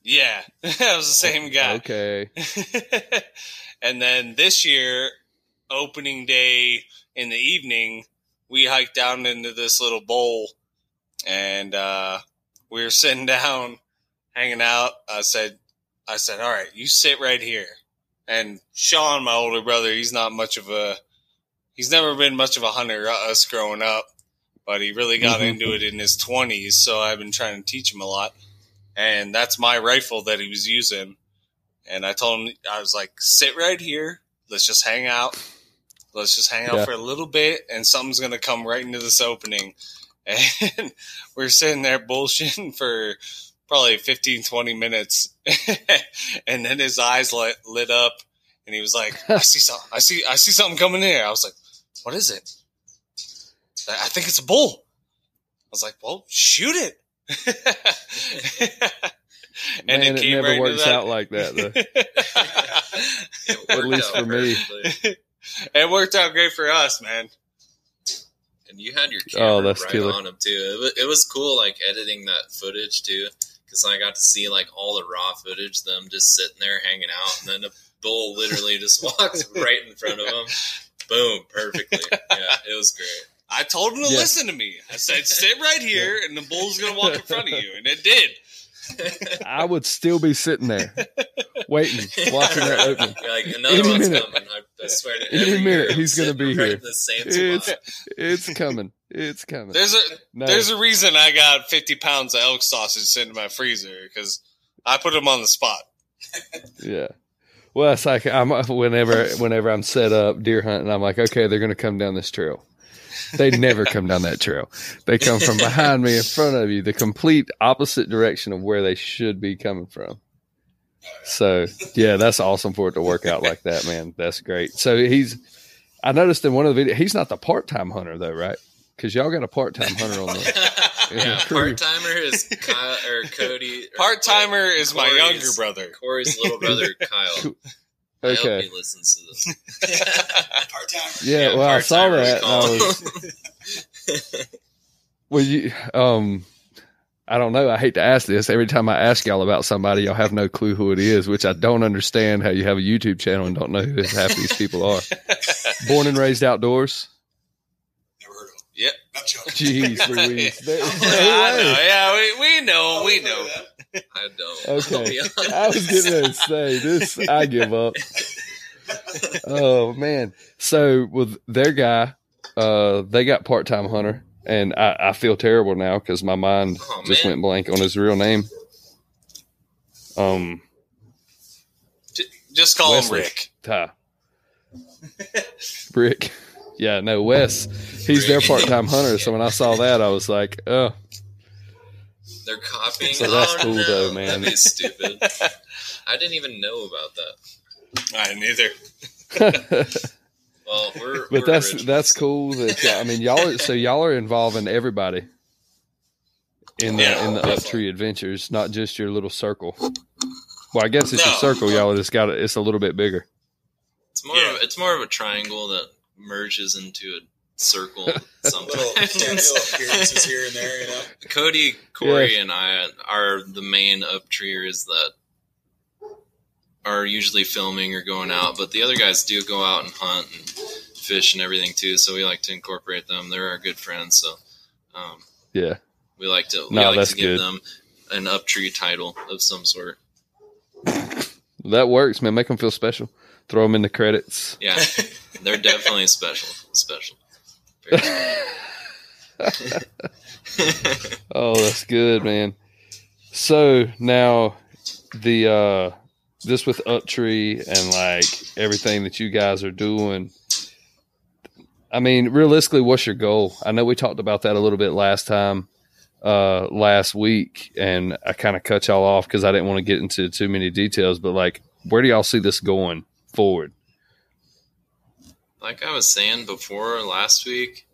yeah, that was the same guy. Okay. and then this year, opening day in the evening, we hiked down into this little bowl, and uh, we were sitting down, hanging out. I said, "I said, all right, you sit right here." And Sean, my older brother, he's not much of a, he's never been much of a hunter. uh, Us growing up, but he really got Mhm. into it in his twenties. So I've been trying to teach him a lot, and that's my rifle that he was using. And I told him, I was like, sit right here. Let's just hang out. Let's just hang out Yeah. for a little bit, and something's gonna come right into this opening. And we're sitting there bullshitting for probably 15, 20 minutes, and then his eyes lit, lit up, and he was like, "I see something. I see. I see something coming here." I was like, "What is it?" I I think it's a bull. I was like, "Well, shoot it." Man, it came never right works that. out like that though. At least out for me. perfectly. it worked out great for us, man. And you had your oh, camera Oh, that's right killer. on him too. It was, it was cool, like editing that footage too, because I got to see like all the raw footage, them just sitting there hanging out, and then a bull literally just walks right in front of them. Boom, perfectly. Yeah, it was great. I told him to Yeah. listen to me. I said, "Sit right here, and the bull's gonna walk in front of you," and it did. I would still be sitting there waiting, watching that open. You're like another Any one's minute. coming. I, I swear to Any every minute, year, he's gonna be right here. The same It's it's coming. It's coming. There's a No. there's a reason I got 50 pounds of elk sausage sitting in my freezer because I put them on the spot. Yeah. Well, it's like I'm whenever whenever I'm set up deer hunting, I'm like, okay, they're going to come down this trail. They never come down that trail. They come from behind me, in front of you, the complete opposite direction of where they should be coming from. So yeah, that's awesome for it to work out like that, man. That's great. So he's, I noticed in one of the videos, he's not the part time hunter though, right? Because y'all got a part time hunter on the. yeah, part timer is Kyle or Cody. Part timer is my younger brother. Corey's little brother Kyle. I hope Okay. he listens to this. Part time. Yeah, well, I saw that. I was. Well, you, um, I don't know. I hate to ask this. Every time I ask y'all about somebody, y'all have no clue who it is, which I don't understand how you have a YouTube channel and don't know who half these people are. Born and raised outdoors. Never heard of him. Yep. Not joking. Jeez Louise. There- I know. Yeah, we, we know. We know. I don't. Okay. I'll be honest. I was getting to say this. I give up. Oh man. So with their guy, uh, they got part time hunter, and I, I feel terrible now because my mind Oh, just man. went blank on his real name. Um, Just call Wesley. him Rick. Ty. Brick. Yeah, no, Wes. He's their part time hunter. So when I saw that, I was like, oh, They're copying. So that's oh, cool, no. though, man. That'd be stupid. I didn't even know about that. I didn't either. Well, we're but we're that's originals. that's cool. That I mean, y'all. Are, so y'all are involving everybody in the Yeah, in the definitely. Uptree adventures, not just your little circle. Well, I guess it's No. your circle. Y'all It's got it. It's a little bit bigger. It's more Yeah. of it's more of a triangle that merges into circle Little sometimes. cameo appearances here and there, you know. Cody, Corey, Yes. and I are the main up treers that are usually filming or going out, but the other guys do go out and hunt and fish and everything too. So we like to incorporate them. They're our good friends, so um, Yeah. we like to we No, like to give good. them an up tree title of some sort. That works, man. Make them feel special. Throw them in the credits. Yeah, they're definitely special. Special. Oh, that's good, man. So now the uh this with Uptree and like everything that you guys are doing. I mean, realistically, what's your goal? I know we talked about that a little bit last time, uh, last week, and I kind of cut y'all off because I didn't want to get into too many details. But like, where do y'all see this going forward? Like I was saying before last week,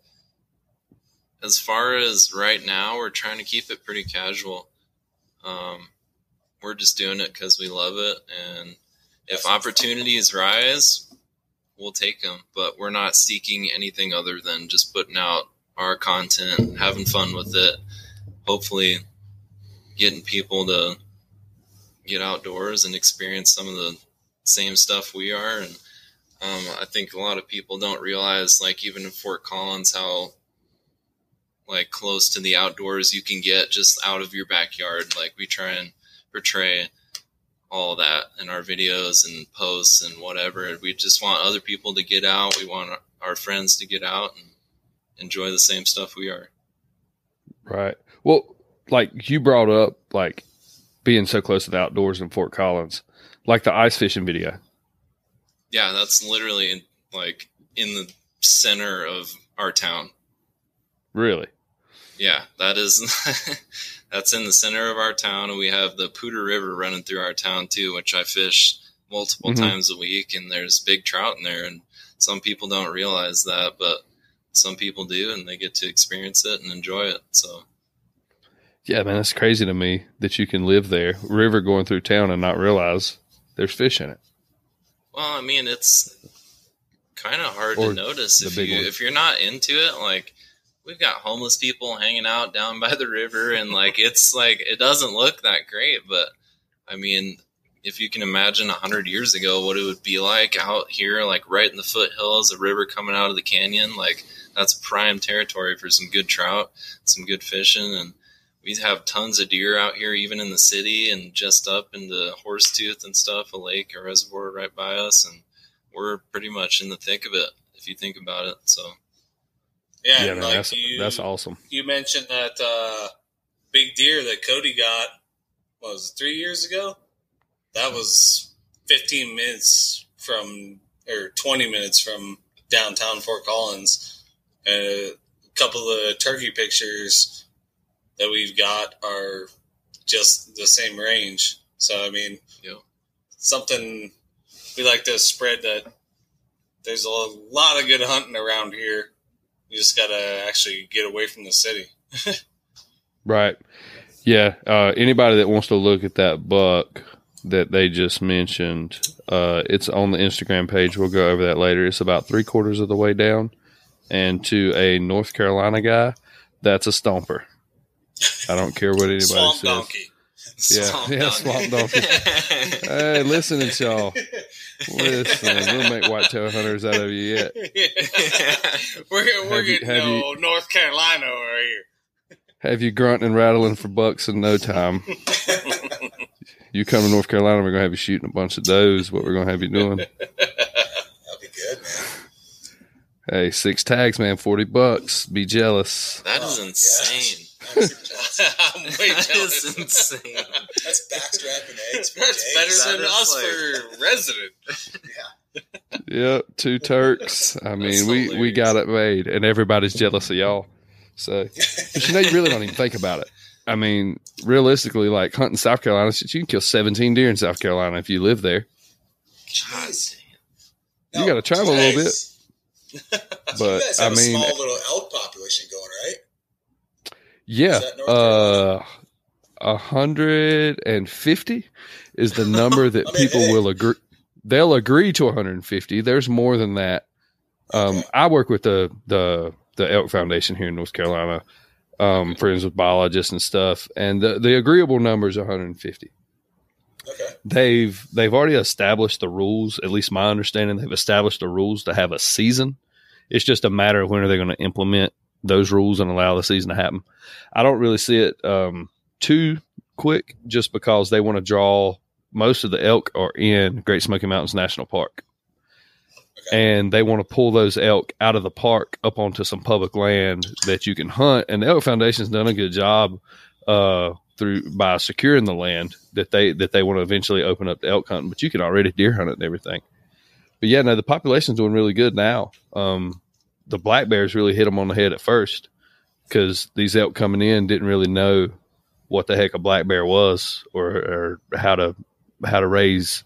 as far as right now, we're trying to keep it pretty casual. Um, we're just doing it because we love it, and if opportunities rise, we'll take them. But we're not seeking anything other than just putting out our content, having fun with it. Hopefully, getting people to get outdoors and experience some of the same stuff we are, and um, I think a lot of people don't realize, like even in Fort Collins, how like close to the outdoors you can get just out of your backyard. Like we try and portray all that in our videos and posts and whatever. We just want other people to get out. We want our friends to get out and enjoy the same stuff we are. Right. Well, like you brought up, like being so close to the outdoors in Fort Collins, like the ice fishing video. Yeah, that's literally in, like in the center of our town. Really? Yeah, that is that's in the center of our town, and we have the Poudre River running through our town too, which I fish multiple Mhm. times a week, and there's big trout in there, and some people don't realize that, but some people do, and they get to experience it and enjoy it. So Yeah, man, that's crazy to me that you can live there, river going through town, and not realize there's fish in it. Well, I mean, it's kind of hard Or to notice if you one. if you're not into it. Like, we've got homeless people hanging out down by the river, and like it's like it doesn't look that great. But I mean, if you can imagine a hundred years ago what it would be like out here, like right in the foothills, a river coming out of the canyon, like that's prime territory for some good trout, some good fishing, and we have tons of deer out here, even in the city, and just up in into Horsetooth and stuff, a lake, a reservoir right by us, and we're pretty much in the thick of it if you think about it. So Yeah, Yeah, and man, like that's you, that's awesome. you mentioned that uh, big deer that Cody got what was it, three years ago. That was 15 minutes from or 20 minutes from downtown Fort Collins. And a couple of turkey pictures that we've got are just the same range. So I mean, Yeah. something we like to spread that there's a lot of good hunting around here. You just gotta actually get away from the city. Right. Yeah. Uh, anybody that wants to look at that buck that they just mentioned, uh, it's on the Instagram page. We'll go over that later. It's about three quarters of the way down. And to a North Carolina guy, that's a stomper. I don't care what anybody Swamp says. donkey. Yeah, yeah, swamp donkey. Hey, listen to y'all. Listen, we'll make whitetail hunters out of you yet. we're we're Have you- getting have no North Carolina over here. Have you grunting and rattling for bucks in no time. You come to North Carolina, we're gonna have you shooting a bunch of those. What we're gonna have you doing? That'd be good, man. Hey, six tags, man, forty bucks. Be jealous. Oh, that is Oh, insane. I'm super jealous. I'm way That jealous. is insane. That's backstrapping eggs. For That's days. better than us like- for resident. Yeah. Yep, two Turks. I mean, That's we we got it made, and everybody's jealous of y'all. So, but you know, you really don't even think about it. I mean, realistically, like hunting South Carolina, you can kill seventeen deer in South Carolina if you live there. Jeez. You No, gotta travel a little bit, but you guys I have a mean, small little elk population going, right? Yeah, Is that North uh, a hundred and fifty is the number that I mean, people hey. will agree. They'll agree to 150. There's more than that Um, Okay. I work with the the the Elk Foundation here in North Carolina. Um, friends with biologists and stuff, and the the agreeable number is 150. Okay. They've they've already established the rules. At least my understanding, they've established the rules to have a season. It's just a matter of when are they going to implement those rules and allow the season to happen. I don't really see it um, too quick, just because they want to draw most of the elk are in Great Smoky Mountains National Park and they want to pull those elk out of the park up onto some public land that you can hunt. And the Elk Foundation's done a good job uh, through by securing the land that they that they want to eventually open up to elk hunting. But you can already deer hunt it and everything. But yeah, no, the population's doing really good now. Um, the black bears really hit them on the head at first because these elk coming in didn't really know what the heck a black bear was or, or how to how to raise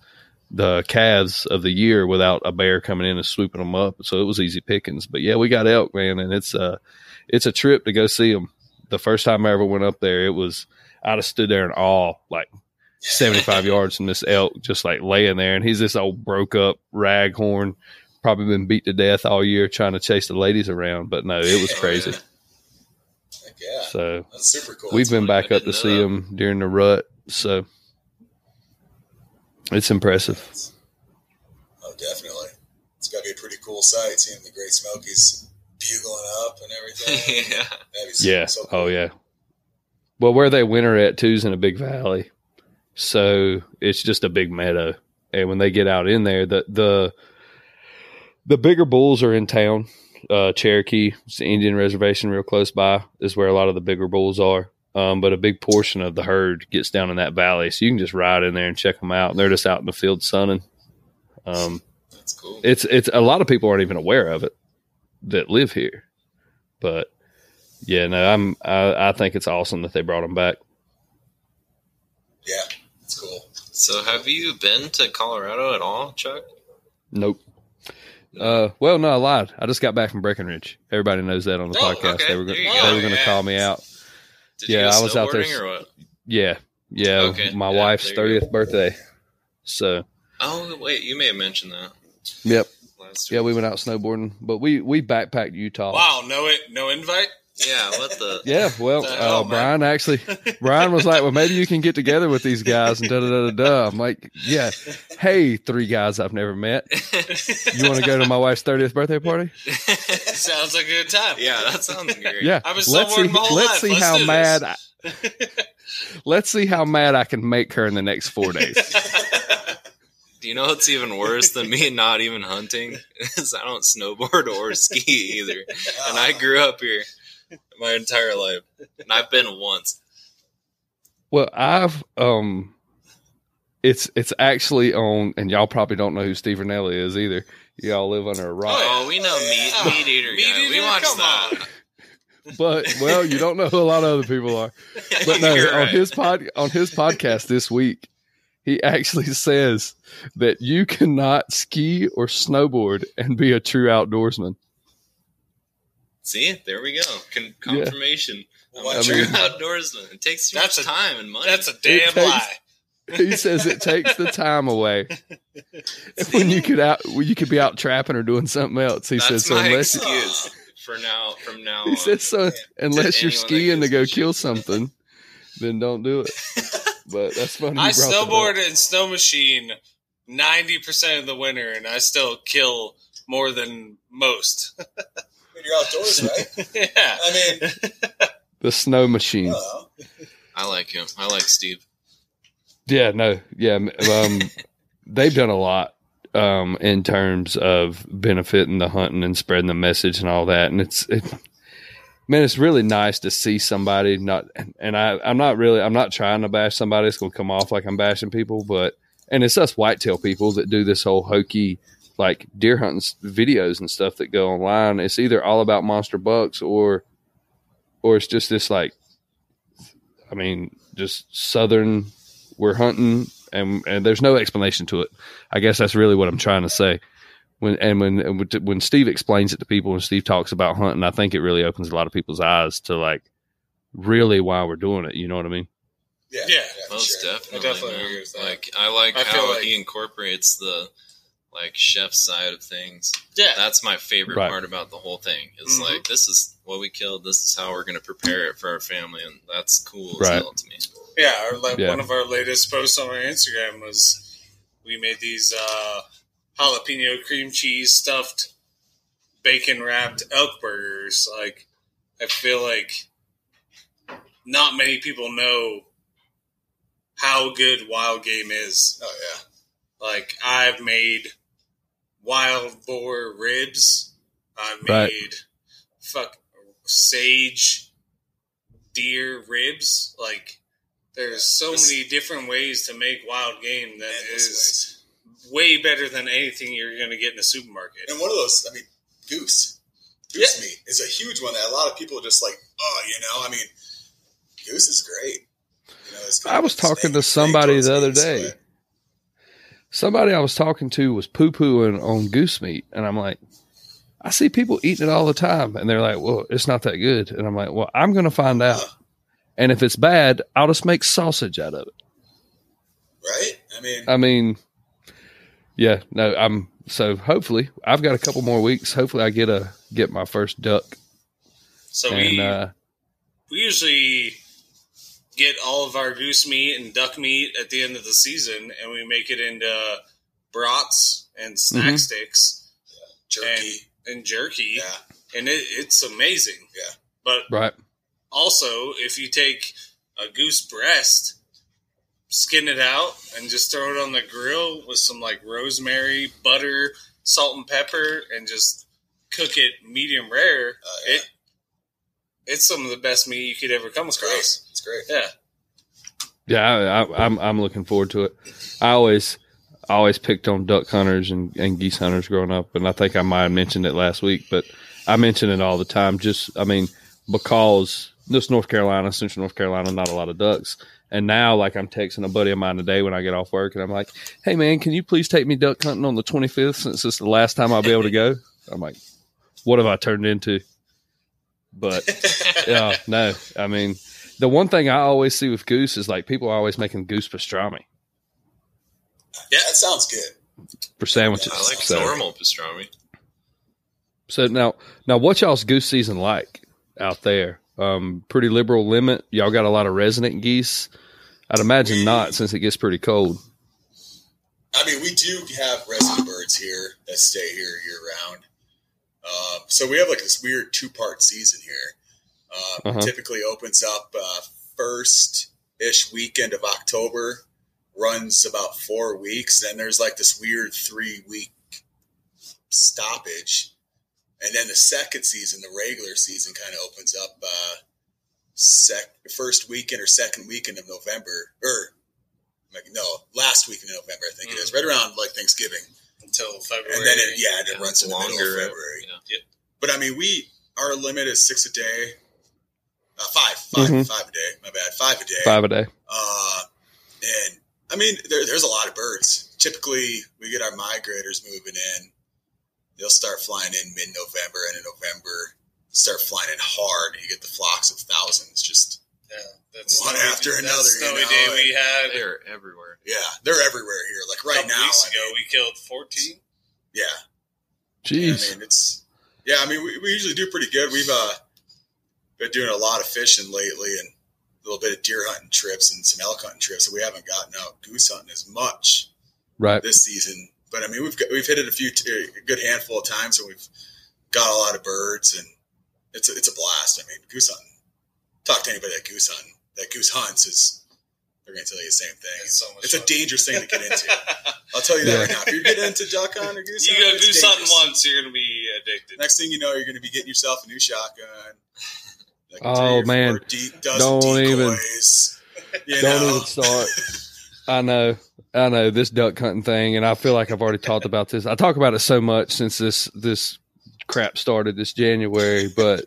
the calves of the year without a bear coming in and swooping them up. So it was easy pickings. But yeah, we got elk, man, and it's a it's a trip to go see them. The first time I ever went up there, it was I'd have stood there in awe, like seventy five yards from this elk, just like laying there, and he's this old broke up raghorn, probably been beat to death all year trying to chase the ladies around. But no, it was Oh, crazy. Yeah. So That's super cool. we've been back up to see that. them during the rut. So it's impressive. Oh, definitely. It's got to be a pretty cool sight seeing the Great Smokies bugling up and everything. yeah. So, Yeah. so oh, cool. Oh yeah. Well, where they winter at too is in a big valley, so it's just a big meadow. And when they get out in there, the the the bigger bulls are in town. Uh, Cherokee, it's the Indian reservation real close by, is where a lot of the bigger bulls are. Um, but a big portion of the herd gets down in that valley, so you can just ride in there and check them out. And they're just out in the field sunning. Um, That's cool. it's it's a lot of people aren't even aware of it that live here, but yeah, no, I'm I, I think it's awesome that they brought them back. Yeah, it's cool. So, have you been to Colorado at all, Chuck? Nope. Uh, well, no, I lied. I just got back from Breckenridge. Everybody knows that on the Oh, podcast. okay. They were go- they go. were going to Yeah. call me out. Did Yeah, I was out there? Yeah, yeah. Okay. My Yeah, wife's thirtieth birthday. So, Oh, wait, you may have mentioned that yep, yeah, we went out snowboarding, but we we backpacked Utah. Wow, no it, no invite. Yeah, what the? Yeah, well, The hell, uh. Brian actually, Brian was like, "Well, maybe you can get together with these guys." And da da da da da. I'm like, "Yeah, hey, three guys I've never met. You want to go to my wife's thirtieth birthday party? Sounds like a good time. yeah, that sounds great. Yeah, I've been let's see. my whole Let's life. see Let's how mad. I, let's see how mad I can make her in the next four days. Do you know what's even worse than me not even hunting? Is I don't snowboard or ski either, and I grew up here my entire life, and I've been once. Well, I've um, it's it's actually on, and y'all probably don't know who Steve Rinella is either. Y'all live under a rock. Oh, we know meat, Oh, meat eater Meat guy. we Eater? watched Come that. on. But well, you don't know who a lot of other people are. But no, You're on right. his pod on his podcast this week, he actually says that you cannot ski or snowboard and be a true outdoorsman. See, there we go. Con- Yeah. confirmation. I'm Well, a I true mean- outdoorsman. It takes too That's much a- time and money. That's a damn takes- lie. He says it takes the time away when you could out when you could be out trapping or doing something else. He That's says so my unless you, excuse for now. From now he on. says so unless you're skiing to go kill something, then don't do it. But that's funny. I you brought that up. snowboard and snow machine ninety percent of the winter, and I still kill more than most. When you're outdoors, right? yeah, I mean, the snow machine. well, I like him. I like Steve. Yeah, no, yeah. Um, they've done a lot um, in terms of benefiting the hunting and spreading the message and all that. And it's, it, man, it's really nice to see somebody not. And I, I'm not really, I'm not trying to bash somebody. It's going to come off like I'm bashing people, but and it's us whitetail people that do this whole hokey like deer hunting videos and stuff that go online. It's either all about monster bucks or, or it's just this like, I mean, just southern we're hunting and and there's no explanation to it. I guess that's really what I'm trying to say. When and when when- when Steve explains it to people and Steve talks about hunting, I think it really opens a lot of people's eyes to like really why we're doing it. You know what I mean? yeah, Yeah, for Most sure. definitely. I definitely man. agree with that. Like I like I feel how like- he incorporates the like chef side of things. Yeah. That's my favorite Right. part about the whole thing. Is Mhm. like this is what we killed. This is how we're going to prepare it for our family, and that's cool Right. as hell to me. Yeah, or like Yeah. one of our latest posts on our Instagram was we made these uh, jalapeno cream cheese stuffed bacon wrapped elk burgers. Like, I feel like not many people know how good wild game is. Oh yeah. Like, I've made wild boar ribs. I've made Right. fuck sage deer ribs. Like, there's so This- many different ways to make wild game that is Endless way better than anything you're going to get in a supermarket. And one of those, I mean, goose. Goose meat is a huge one that a lot of people just like, oh, you know, I mean, goose is great. You know, I was talking snake- to somebody the other day. but- Somebody I was talking to was poo pooing on goose meat, and I'm like, I see people eating it all the time, and they're like, "Well, it's not that good," and I'm like, "Well, I'm going to find out, and if it's bad, I'll just make sausage out of it." Right? I mean, I mean, yeah, no, I'm so hopefully I've got a couple more weeks. Hopefully, I get a get my first duck, So and we uh, we usually get all of our goose meat and duck meat at the end of the season, and we make it into brats and snack Mhm. sticks jerky. and jerky, yeah. and it, it's amazing. Yeah. But right, also, if you take a goose breast, skin it out, and just throw it on the grill with some like rosemary, butter, salt, and pepper, and just cook it medium rare, Uh, yeah. it it's some of the best meat you could ever come It's great. across. It's great. Yeah. yeah, I, I, I'm I'm looking forward to it. I always I always picked on duck hunters and, and geese hunters growing up, and I think I might have mentioned it last week, but I mention it all the time. Just I mean because this North Carolina, Central North Carolina, not a lot of ducks. And now, like, I'm texting a buddy of mine today when I get off work, and I'm like, "Hey, man, can you please take me duck hunting on the 25th since it's the last time I'll be able to go?" I'm like, "What have I turned into?" But yeah, no, I mean, the one thing I always see with goose is like people are always making goose pastrami Yeah, that sounds good. for sandwiches. I like so, normal pastrami. so now, now, what y'all's goose season like out there? Um, pretty liberal limit. Y'all got a lot of resident geese. I'd imagine not, since it gets pretty cold. I mean, we do have resident birds here that stay here year round. Um, so we have like this weird two part season here. Uh, Uh-huh. Typically opens up uh, first ish weekend of October, runs about four weeks. Then there's like this weird three week stoppage. And then the second season, the regular season, kind of opens up uh, sec- first weekend or second weekend of November, or like no, last week in November, I think it is, right around like Thanksgiving, Until February. and then it, yeah, and it Yeah, runs in the middle of longer, February. Yeah. But I mean, we our limit is six a day, uh, five, five, Mhm. five a day. My bad, five a day. Five a day. Uh, and I mean, there, there's a lot of birds. Typically, we get our migrators moving in. They'll start flying in mid-November, and in November, start flying in hard. And you get the flocks of thousands. Just yeah, that One after that another, you Snowy know, day we had They're everywhere. yeah, they're everywhere here. Like right couple now, weeks I ago, mean, we killed fourteen. yeah. Jeez. I mean, it's yeah. I mean, we, we usually do pretty good. We've uh, been doing a lot of fishing lately, and a little bit of deer hunting trips and some elk hunting trips. So we haven't gotten out goose hunting as much right. this season. But I mean, we've got, we've hit it a few t- a good handful of times, and we've got a lot of birds, and it's a, it's a blast. I mean, goose hunting. Talk to anybody that goose hunting that goose hunts is they're going to tell you the same thing. It's so much It's a dangerous thing to get into. I'll tell you that Yeah. right now. If you get into duck hunting or goose hunting, you hunting, go it's goose hunting dangerous. once, you're gonna be addicted. Next thing you know, you're going to be getting yourself a new shotgun. Oh, man. Don't even- decoys. You Don't know? even start. I know, I know this duck hunting thing, and I feel like I've already talked about this. I talk about it so much since this this crap started this January, but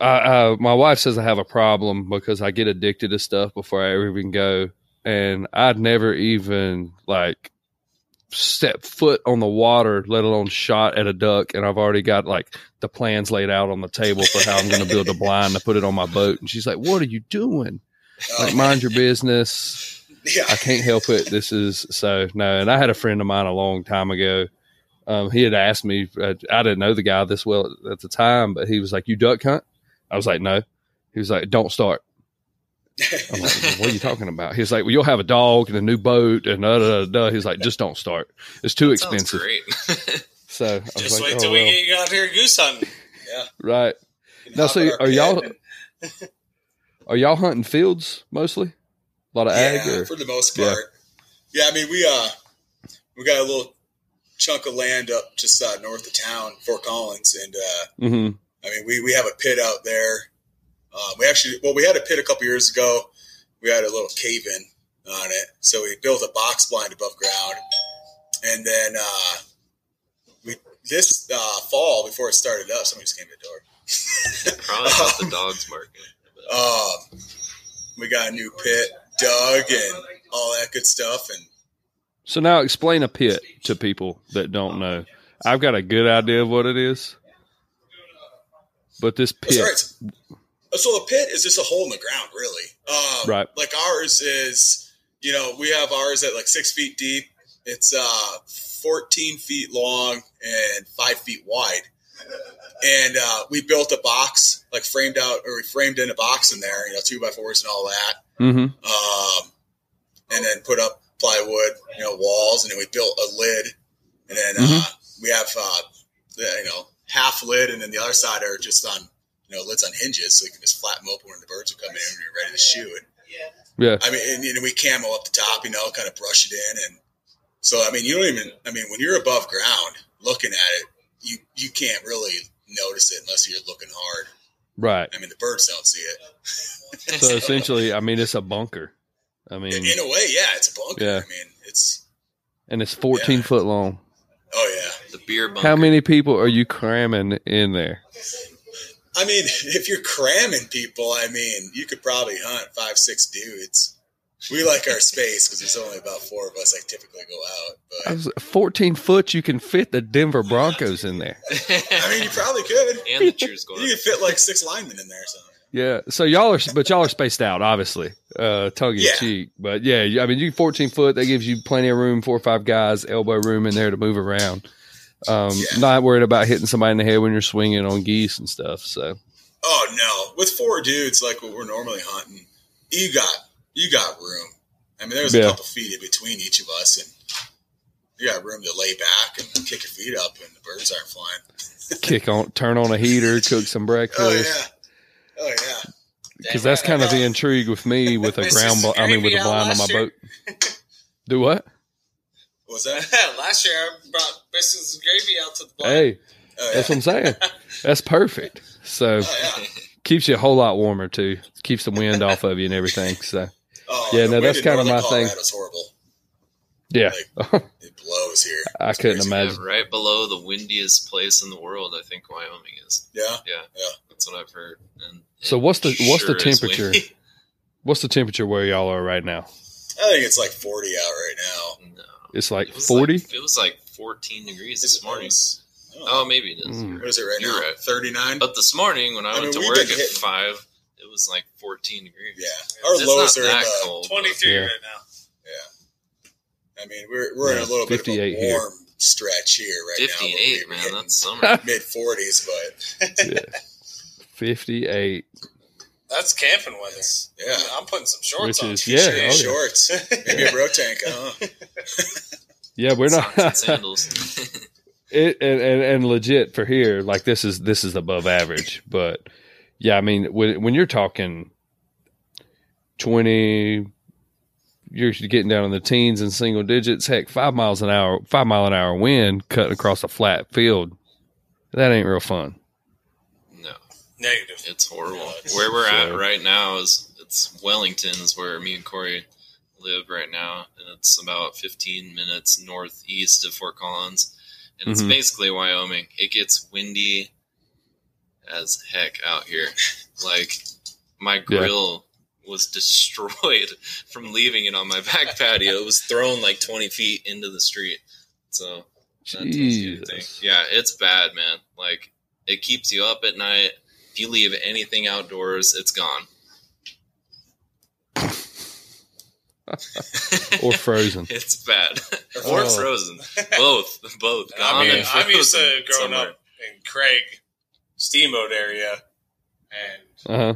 I, uh, my wife says I have a problem because I get addicted to stuff before I ever even go, and I'd never even like step foot on the water, let alone shot at a duck, and I've already got like the plans laid out on the table for how I'm going to build a blind to put it on my boat. And she's like, "What are you doing? Like, mind your business." yeah. I can't help it. This is so no. And I had a friend of mine a long time ago. Um, he had asked me. Uh, I didn't know the guy this well at the time, but he was like, "You duck hunt?" I was like, "No." He was like, "Don't start." I'm like, "What are you talking about?" He's like, "Well, you'll have a dog and a new boat and da da da." da." He was like, "Just don't start. It's too Sounds expensive." great. So I was Just like, wait "Oh, till well." we get you out here goose hunting. Yeah. Right now. So are y'all and- are y'all hunting fields mostly? A lot of ag or for the most part. Yeah. I mean, we uh, we got a little chunk of land up just uh, north of town, Fort Collins, and uh, hmm I mean, we we have a pit out there. Um, we actually, well, we had a pit a couple years ago. We had a little cave in on it, so we built a box blind above ground, and then uh, we this uh, fall before it started up, somebody just came to the door. Probably not the dogs market. Um, we got a new pit dug and all that good stuff, and So now explain a pit to people that don't know. I've got a good idea of what it is, but this Oh, sorry, pit, it's- so a pit is just a hole in the ground, really. Um, Right. Like ours is, you know, we have ours at like six feet deep. It's uh, 14 feet long and five feet wide. And uh, we built a box, like framed out, or we framed in a box in there, you know, two by fours and all that. hmm Um, and then put up plywood, you know, walls, and then we built a lid. And then uh, we have, uh, you know, half lid, and then the other side are just on, you know, lids on hinges, so you can just flatten them open when the birds are coming in and you're ready to shoot. yeah, Yeah. I mean, and, you know, we camo up the top, you know, kind of brush it in, and so I mean, you don't even. I mean, when you're above ground looking at it, you you can't really notice it unless you're looking hard. right. I mean, the birds don't see it. So essentially, I mean, it's a bunker. I mean, In, in a way, yeah, it's a bunker. Yeah. I mean, it's and it's 14 Yeah. foot long. oh yeah. The beer bunker. How many people are you cramming in there? I mean, if you're cramming people, I mean, you could probably hunt five, six dudes. We like our space because there's only about four of us. I typically go out, I was 14 foot. You can fit the Denver Broncos in there. I mean, you probably could. and the cheers going. You could fit like six linemen in there. So Yeah. So y'all are, but y'all are spaced out, obviously, uh, tongue in Yeah. cheek. But yeah, I mean, you 14 foot, that gives you plenty of room, four or five guys, elbow room in there to move around. Um, Yeah. Not worried about hitting somebody in the head when you're swinging on geese and stuff. So Oh no! With four dudes like what we're normally hunting, you got you got room. I mean, there's Yeah. a couple feet in between each of us, and you got room to lay back and kick your feet up, and the birds aren't flying. kick on, turn on a heater, cook some breakfast. Oh yeah, oh yeah. Because that's kind of the intrigue with me with a ground, bl- I mean, with a blind on my year. boat. Do what? What was that? Last year I brought biscuits and gravy out to the blind. Hey, Oh yeah. that's what I'm saying. That's perfect. So Oh yeah. keeps you a whole lot warmer too. Keeps the wind off of you and everything. So Oh, Yeah, no, that's kinda northern my thing. Colorado's horrible. yeah, It blows here. I It's couldn't crazy. Yeah, imagine. right below the windiest place in the world, I think Wyoming is. Yeah. Yeah, Yeah. that's what I've heard. And So what's the what's the sure is temperature? What's the temperature where y'all are right now? I think it's like 40 out right now. Mm-hmm. No, It's like It forty. Like, it was like 14 degrees this morning. Oh, Oh, maybe it is. Mm. What is it right You're now? right. 39. But this morning when I, I went mean, to we've work at hitting- five, it was like 14 degrees. Yeah, our it's lows not are that cold. 23 Yeah. right now. Yeah, I mean, we're we're in a little bit of 58 a here. warm stretch here right now. 58, man, that's summer. mid 40s, but yeah. Fifty eight. That's camping weather. yeah, I'm putting some shorts Which on. is t-shirt, yeah, oh, yeah. shorts, maybe a bro tank. Huh? Yeah, we're not sandals. it and, and and legit for here. Like this is this is above average, but yeah, I mean when when you're talking twenty, you're getting down in the teens and single digits. Heck, five miles an hour, five mile an hour wind cutting across a flat field. That ain't real fun. Negative. it's horrible. Where we're at right now is it's Wellington is where me and Corey live right now, and it's about 15 minutes northeast of Fort Collins, and it's Mhm. basically Wyoming. It gets windy as heck out here. Like my grill was destroyed from leaving it on my back patio. It was thrown like 20 feet into the street. So that tells you everything. Jesus. Yeah, it's bad, man. Like it keeps you up at night. If you leave anything outdoors, it's gone. or frozen. It's bad. or Oh. frozen. Both. Both. I Gone mean, and I'm used to growing somewhere. up in Craig Steamboat area, and Uh huh.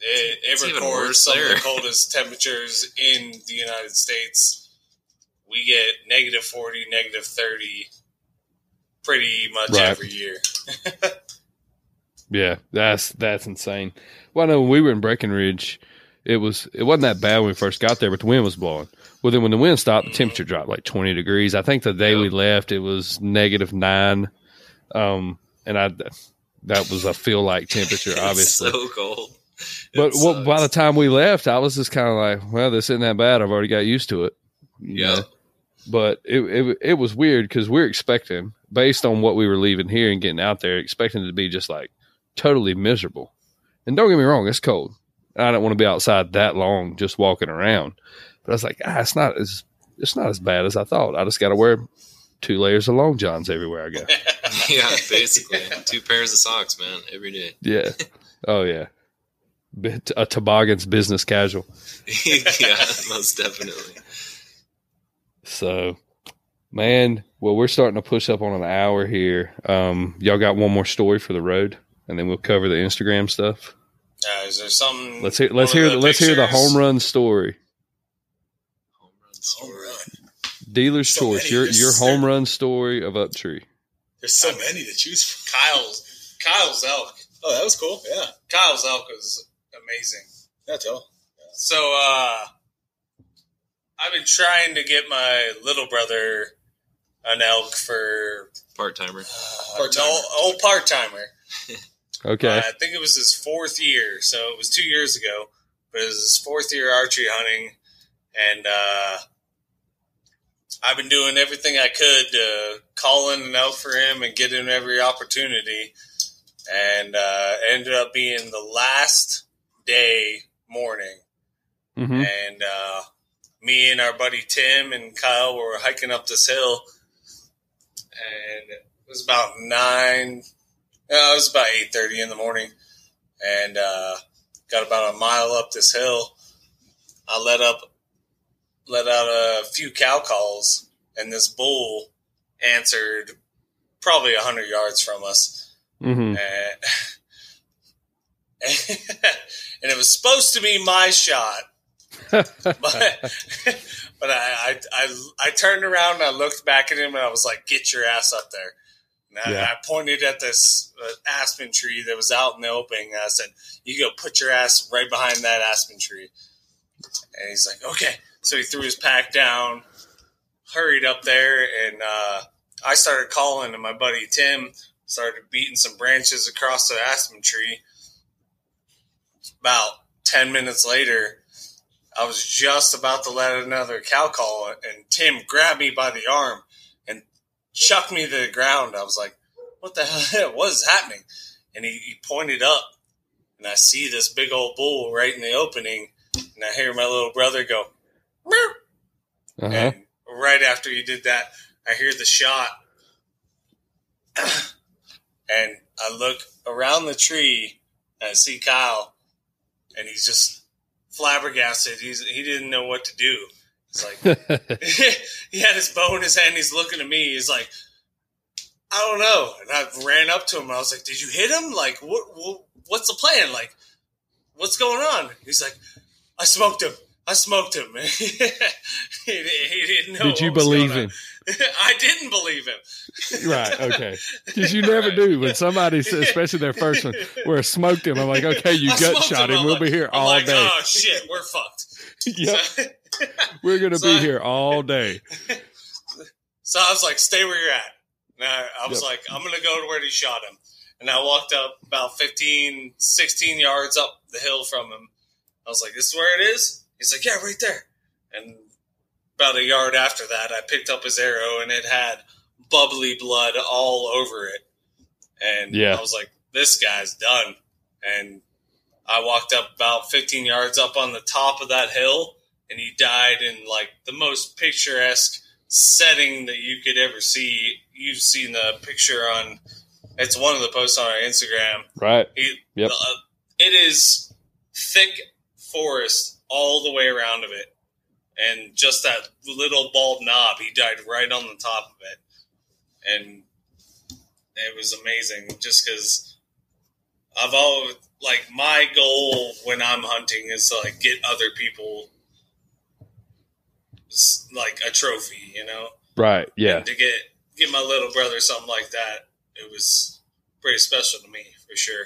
it, it records worse some of the coldest temperatures in the United States. We get negative 40, negative 30 pretty much Right. every year. Yeah, that's that's insane. Well, I know when we were in Breckenridge, it was it wasn't that bad when we first got there, but the wind was blowing. Well, then when the wind stopped, the temperature dropped like twenty degrees. I think the day we left, it was negative nine, um, and I that was a feel like temperature, obviously. so cold. but what, by the time we left, I was just kind of like, well, this isn't that bad. I've already got used to it. Yeah. know? But it, it it was weird because we're expecting, based on what we were leaving here and getting out there, expecting it to be just like totally miserable. And don't get me wrong, it's cold. I don't want to be outside that long just walking around. But I was like, ah, it's not as it's not as bad as I thought. I just got to wear two layers of long johns everywhere I go. yeah, basically. Two pairs of socks, man, every day. yeah. Oh yeah. Bit- A toboggan's business casual. yeah, most definitely. So, man, well, we're starting to push up on an hour here. Um, y'all got one more story for the road, and then we'll cover the Instagram stuff. Uh, is there something? Let's hear. Let's hear. of the Let's hear the home run story. Home run story. Home run. Dealer's So choice. many. Your There's your so- home run story of Uptree. There's so many to choose from. Kyle's Kyle's elk. Oh, that was cool. Yeah. Kyle's elk was amazing. Yeah, tell. So uh I've been trying to get my little brother an elk for Part timer. uh, Part-timer. no, old part timer. Okay. I think it was his fourth year, so it was two years ago. But it was his fourth year archery hunting, and uh, I've been doing everything I could to call in and out for him and get him every opportunity. And uh, it ended up being the last day morning, hmm and uh, me and our buddy Tim and Kyle were hiking up this hill, and it was about nine. Uh, it was about eight thirty in the morning, and uh, got about a mile up this hill. I let up, let out a few cow calls, and this bull answered probably a hundred yards from us hmm and, and it was supposed to be my shot, but but I, I I I turned around and I looked back at him and I was like, "Get your ass up there!" And I, Yeah. I pointed at this uh, aspen tree that was out in the opening. And I said, "You go put your ass right behind that aspen tree." And he's like, "Okay." So he threw his pack down, hurried up there, and uh, I started calling, and my buddy Tim started beating some branches across the aspen tree. About 10 minutes later, I was just about to let another cow call, and Tim grabbed me by the arm chucked me to the ground. I was like, What the hell? What is happening? And he, he pointed up, and I see this big old bull right in the opening, and I hear my little brother go, Meow. Uh-huh. And right after he did that, I hear the shot. and I look around the tree and I see Kyle and he's just flabbergasted. He's he didn't know what to do. He's like he had his bow in his hand, he's looking at me, he's like I don't know. And I ran up to him I was like, Did you hit him? Like what, what what's the plan? Like what's going on? He's like, I smoked him. I smoked him. he, he didn't know. Did you believe him? I didn't believe him. Right. Okay. Because you never do when somebody, especially their first one, where I smoked him. I'm like, okay, you I gut shot him. him. We'll like- be here I'm all like, day. oh shit, we're fucked. yep. So, We're gonna so be I- here all day. so I was like, stay where you're at. And I, I was Yep. like, I'm going to go to where he shot him. And I walked up about 15, 16 yards up the hill from him. I was like, this is where it is? He's like, yeah, right there. And about a yard after that, I picked up his arrow and it had bubbly blood all over it. And Yeah. I was like, this guy's done. And I walked up about 15 yards up on the top of that hill and he died in like the most picturesque setting that you could ever see. You've seen the picture on it's one of the posts on our Instagram. Right. He, Yep. uh, it is thick forest all the way around of it. and just that little bald knob, he died right on the top of it, and it was amazing. Just because I've always like my goal when I'm hunting is to like get other people like a trophy, you know. Right. Yeah. And to get get my little brother something like that, it was pretty special to me for sure.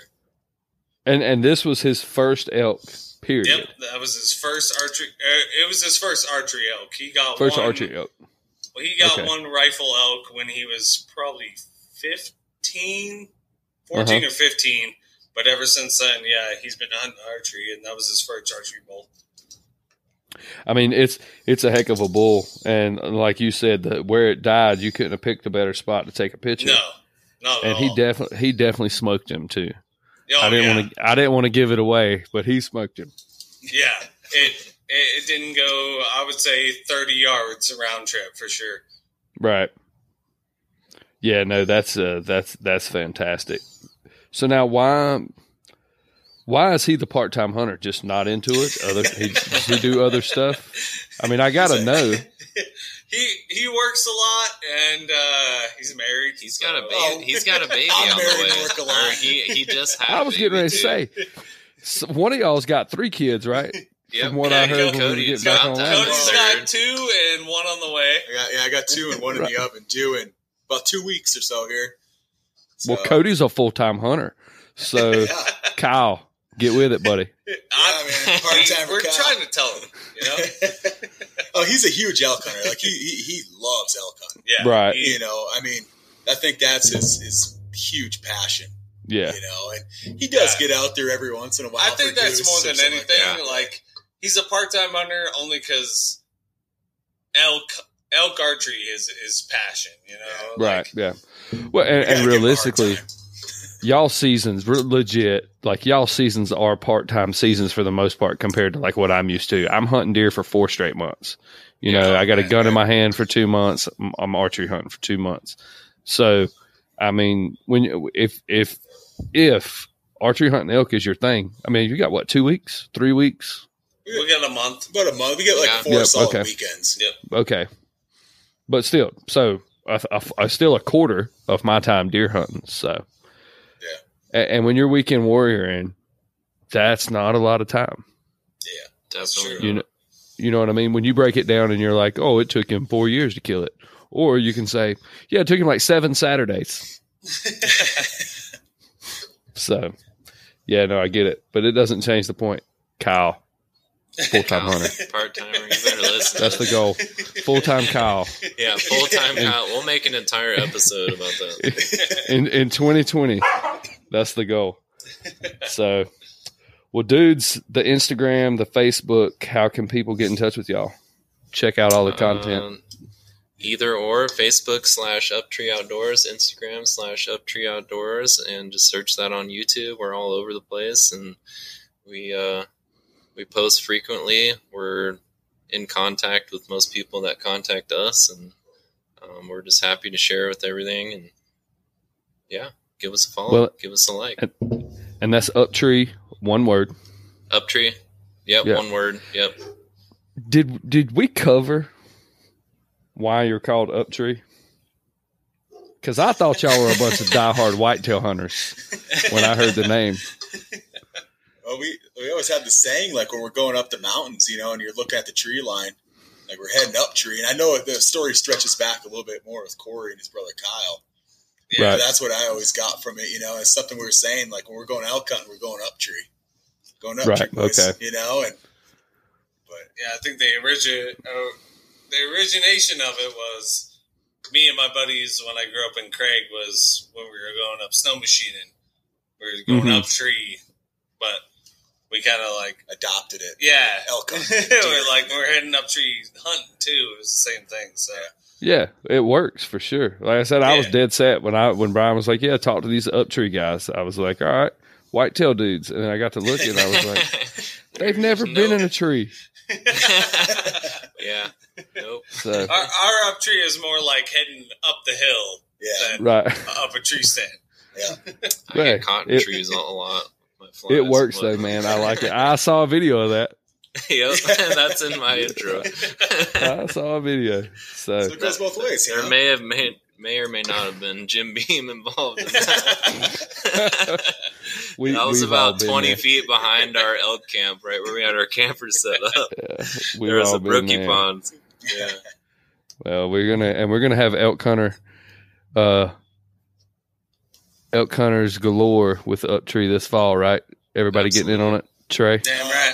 And and this was his first elk. Period. Yep, that was his first archery. Uh, it was his first archery elk. He got First one, archery elk. Well, he got Okay. one rifle elk when he was probably 15, 14 Uh-huh. or 15. But ever since then, yeah, he's been hunting archery, and that was his first archery bolt. I mean, it's it's a heck of a bull, and like you said, the, where it died, you couldn't have picked a better spot to take a picture. No, not at and he definitely he definitely smoked him too. Oh, I didn't yeah. want to I didn't want to give it away, but he smoked him. Yeah, it, it it didn't go. I would say thirty yards round trip for sure. Right. Yeah, no, that's uh, that's that's fantastic. So now, why why is he the part time hunter? Just not into it? Other he, does he do other stuff? I mean, I gotta know. He he works a lot, and uh, he's married. He's got a baby. Oh. He's got a baby I'm on the married way. and work a lot. He he just had. I a was baby, getting ready to say, so one of y'all's got three kids, right? Yep. From what I Cody- heard when we get back got online. that Cody's got two and one on the way. I got, yeah, I got two and one in the oven, due in about two weeks or so here. So, Well, Cody's a full time hunter, so Yeah, Kyle, get with it, buddy. yeah man. Part time We're trying to tell him, you know. oh, he's a huge elk hunter. Like he, he, he loves elk hunting. Yeah, Right. You know, I mean, I think that's his, his huge passion. Yeah, You know, and he does Yeah. get out there every once in a while. I think that's more than anything. Like that. Like he's a part-time hunter only because elk elk archery is his passion. You know, right. Like, Yeah. Well, and, and give hard realistically, time. Y'all seasons legit like y'all seasons are part-time seasons for the most part compared to like what i'm used to i'm hunting deer for four straight months you know i got a right, gun in my hand for two months I'm, I'm archery hunting for two months so i mean when if if if archery hunting elk is your thing i mean you got what two weeks three weeks we got a month. about a month. We get like Yeah. four Yep, solid okay. weekends. Yep. okay but still so I, I, I still a quarter of my time deer hunting so Yeah. And, and when you're weekend warrioring that's not a lot of time Yeah, Definitely. You know, you know what I mean? When you break it down and you're like, oh, it took him four years to kill it. Or you can say, yeah, it took him like seven Saturdays. So, yeah, no, I get it. But it doesn't change the point. Kyle, full time hunter. Part timer. You better listen. That's the goal. Full time Kyle. Yeah, full time. Kyle. We'll make an entire episode about that. In, in 2020, that's the goal. So, well, dudes, the Instagram, the Facebook, how can people get in touch with y'all? Check out all the content. Um, either or Facebook slash Uptree Outdoors, Instagram slash Uptree Outdoors, and just search that on YouTube. We're all over the place, and we uh, we post frequently. We're in contact with most people that contact us, and um, we're just happy to share with everything. And yeah, give us a follow, Well, give us a like. and that's Uptree, one word. Uptree, yep, Yeah. one word, yep. Did did we cover why you're called Uptree? Because I thought y'all were a bunch of diehard whitetail hunters when I heard the name. Well, we we always have the saying like when we're going up the mountains, you know, and you're looking at the tree line, like we're heading up tree. And I know the story stretches back a little bit more with Corey and his brother Kyle. Yeah, Right. That's what I always got from it, you know. It's something we were saying like when we're going elk hunting, we're going up tree, going up Right, tree, boys, okay. you know. And but yeah. I think the origin, uh, the origination of it was me and my buddies when I grew up in Craig was when we were going up snow machining. We were going Mhm. up tree, but we kind of like adopted it. yeah, Elk hunting, we're like we're heading up tree hunting too. It was the same thing. So Yeah, it works for sure. Like I said, I was dead set when I when Brian was like, "Yeah, talk to these Uptree guys." I was like, "All right, whitetail dudes," and I got to look and I was like, "They've never been in a tree." yeah, nope. So our, our up tree is more like heading up the hill Yeah, than right, up a tree stand. yeah. I Yeah, get caught in it- trees a a lot. It works though, man. I like it. I saw a video of that. yep, that's in my intro. I saw a video. So, So it goes both ways. You there know? may have may, may or may not have been Jim Beam involved in that. we, I was about 20 there. feet behind our elk camp, right where we had our campers set up. Yeah, we've there was all a been brookie there. pond. Yeah. Well, we're gonna and we're gonna have elk hunter, uh, elk hunters galore with Uptree this fall, right? Everybody getting in on it. Trey, Damn right.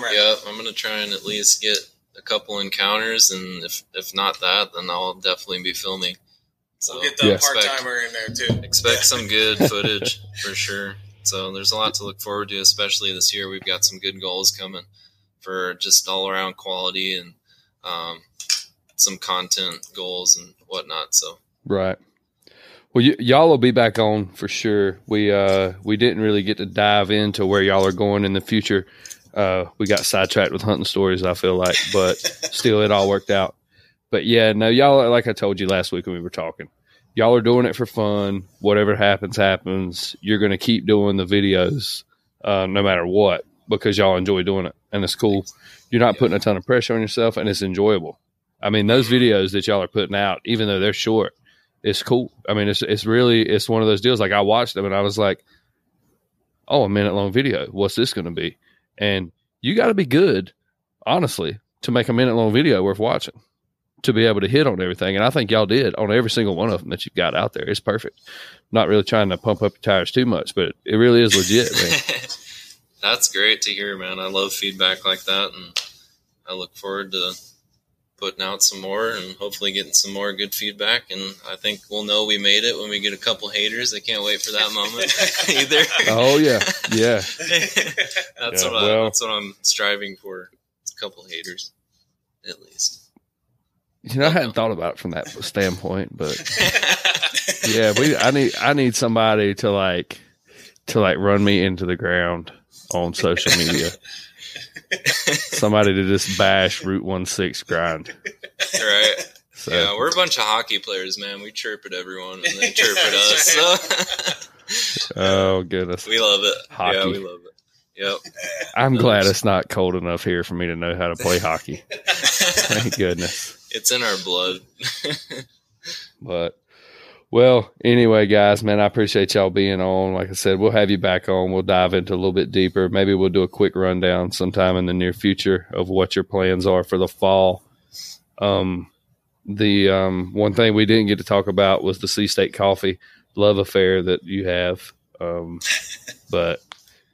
Yeah. Right. Yep, I'm gonna try and at least get a couple encounters, and if if not that, then I'll definitely be filming. So We'll get the Yeah. part timer in there too. expect some good footage for sure. So there's a lot to look forward to, especially this year. We've got some good goals coming for just all around quality and um, some content goals and whatnot. So right? Well, y- y'all will be back on for sure. We uh we didn't really get to dive into where y'all are going in the future. Uh, we got sidetracked with hunting stories. I feel like, but still, it all worked out. But yeah, no, y'all like I told you last week when we were talking. Y'all are doing it for fun. Whatever happens, happens. You're going to keep doing the videos, uh, no matter what, because y'all enjoy doing it, and it's cool. You're not putting a ton of pressure on yourself, and it's enjoyable. I mean, those videos that y'all are putting out, even though they're short, it's cool. I mean, it's it's really it's one of those deals. Like I watched them, and I was like, "Oh, a minute long video. What's this going to be?" And you got to be good, honestly, to make a minute long video worth watching to be able to hit on everything. And I think y'all did on every single one of them that you've got out there. It's perfect. Not really trying to pump up your tires too much, but it really is legit, that's great to hear, man. I love feedback like that, and I look forward to putting out some more and hopefully getting some more good feedback. And I think we'll know we made it when we get a couple haters. I can't wait for that moment either. Oh yeah, yeah. that's Yeah, what I, that's what I'm striving for. A couple haters, at least. You know, I hadn't thought about it from that standpoint, but yeah, we. I need I need somebody to like to like run me into the ground on social media. Somebody to just bash Root One Six grind. right. So Yeah, we're a bunch of hockey players, man. We chirp at everyone and they chirp at us. So oh goodness, we love it. Hockey. Yeah, we love it. Yep. I'm glad it's not cold enough here for me to know how to play hockey. Thank goodness. It's in our blood. But well, anyway, guys, man, I appreciate y'all being on. Like I said, we'll have you back on. We'll dive into a little bit deeper. Maybe we'll do a quick rundown sometime in the near future of what your plans are for the fall. Um, the um, one thing we didn't get to talk about was the Sea State Coffee love affair that you have. Um, but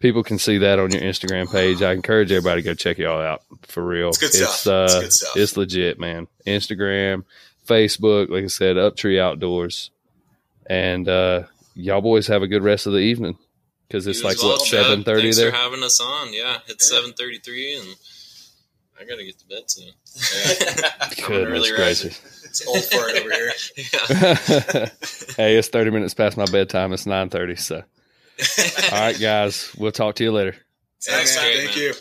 people can see that on your Instagram page. I encourage everybody to go check y'all out for real. It's good It's, stuff. uh, It's good stuff. it's legit, man. Instagram, Facebook, like I said, Uptree Outdoors, and uh, y'all boys have a good rest of the evening because it's You like as well, what Chad. seven thirty Thanks there. for having us on. Yeah, it's Yeah. seven thirty three, and I gotta get to bed soon. Yeah. Goodness early riser. gracious! It's old fart over here. hey, it's thirty minutes past my bedtime. It's nine thirty. So, all right, guys, we'll talk to you later. Thanks, Great, man. Thank man. you.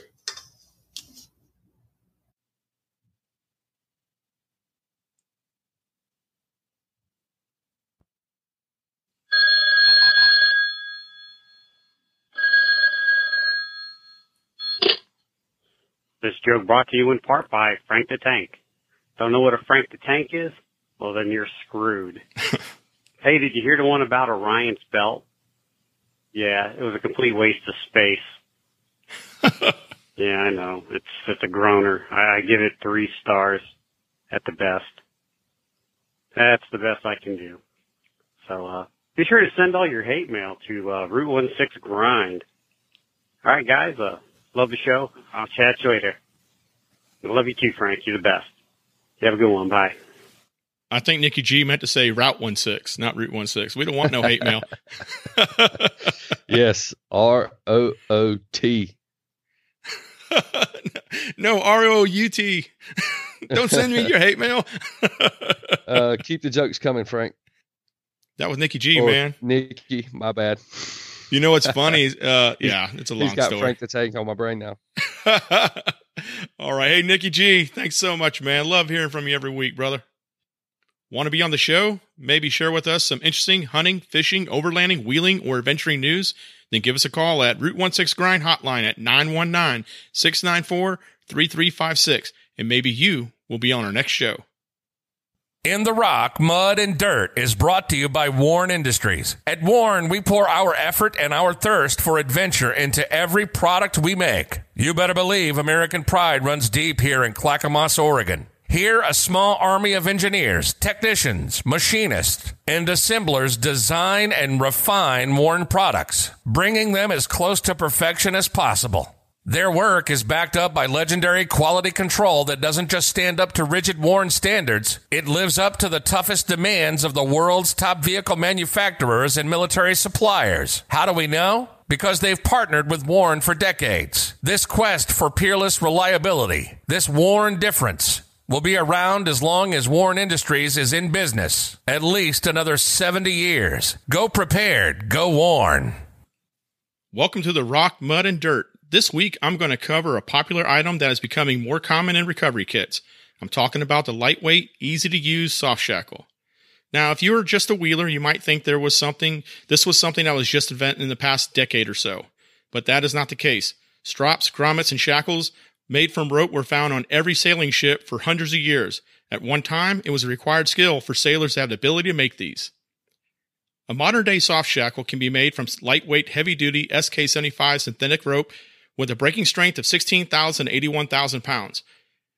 This joke brought to you in part by Frank the Tank. Don't know what a Frank the Tank is? Well, then you're screwed. hey, did you hear the one about Orion's belt? Yeah, it was a complete waste of space. yeah, I know. It's it's a groaner. I, I give it three stars at the best. That's the best I can do. So uh be sure to send all your hate mail to uh, Route 16 Grind. All right, guys. Uh, love the show. I'll chat you later. I love you too, Frank. You're the best. You have a good one. Bye. I think Nikki G meant to say Root 16, not Route 16. We don't want no hate mail. Yes, R O O T. no, R O U T. Don't send me your hate mail. Uh, keep the jokes coming, Frank. that was Nikki G, Or man. Nikki, my bad. You know what's funny? Uh, yeah, it's a long He's got story. Frank the Tank on my brain now. All right. Hey, Nikki G, thanks so much, man. Love hearing from you every week, brother. Want to be on the show? Maybe share with us some interesting hunting, fishing, overlanding, wheeling, or adventuring news? Then give us a call at Root 16 Grind Hotline at 919 694 3356, and maybe you will be on our next show. In the Rock, Mud, and Dirt is brought to you by WARN Industries. At WARN, we pour our effort and our thirst for adventure into every product we make. You better believe American pride runs deep here in Clackamas, Oregon. Here, a small army of engineers, technicians, machinists, and assemblers design and refine WARN products, bringing them as close to perfection as possible. Their work is backed up by legendary quality control that doesn't just stand up to rigid WARN standards, it lives up to the toughest demands of the world's top vehicle manufacturers and military suppliers. How do we know? Because they've partnered with WARN for decades. This quest for peerless reliability, this WARN difference, will be around as long as WARN Industries is in business. At least another 70 years. Go prepared. Go WARN. Welcome to the Rock, Mud, and Dirt. This week, I'm going to cover a popular item that is becoming more common in recovery kits. I'm talking about the lightweight, easy to use soft shackle. Now, if you were just a wheeler, you might think there was something, this was something that was just invented in the past decade or so. But that is not the case. Strops, grommets, and shackles made from rope were found on every sailing ship for hundreds of years. At one time, it was a required skill for sailors to have the ability to make these. A modern day soft shackle can be made from lightweight, heavy duty SK75 synthetic rope with a breaking strength of 16,000 to 81,000 pounds.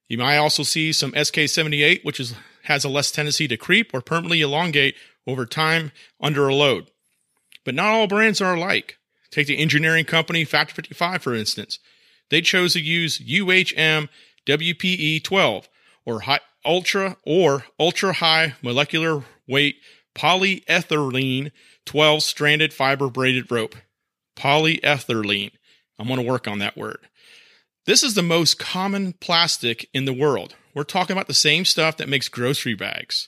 You might also see some SK78, which is, has a less tendency to creep or permanently elongate over time under a load. But not all brands are alike. Take the engineering company Factor 55, for instance. They chose to use UHM WPE 12 or high, ultra or ultra high molecular weight polyethylene 12 stranded fiber braided rope. Polyethylene. I'm going to work on that word. This is the most common plastic in the world. We're talking about the same stuff that makes grocery bags.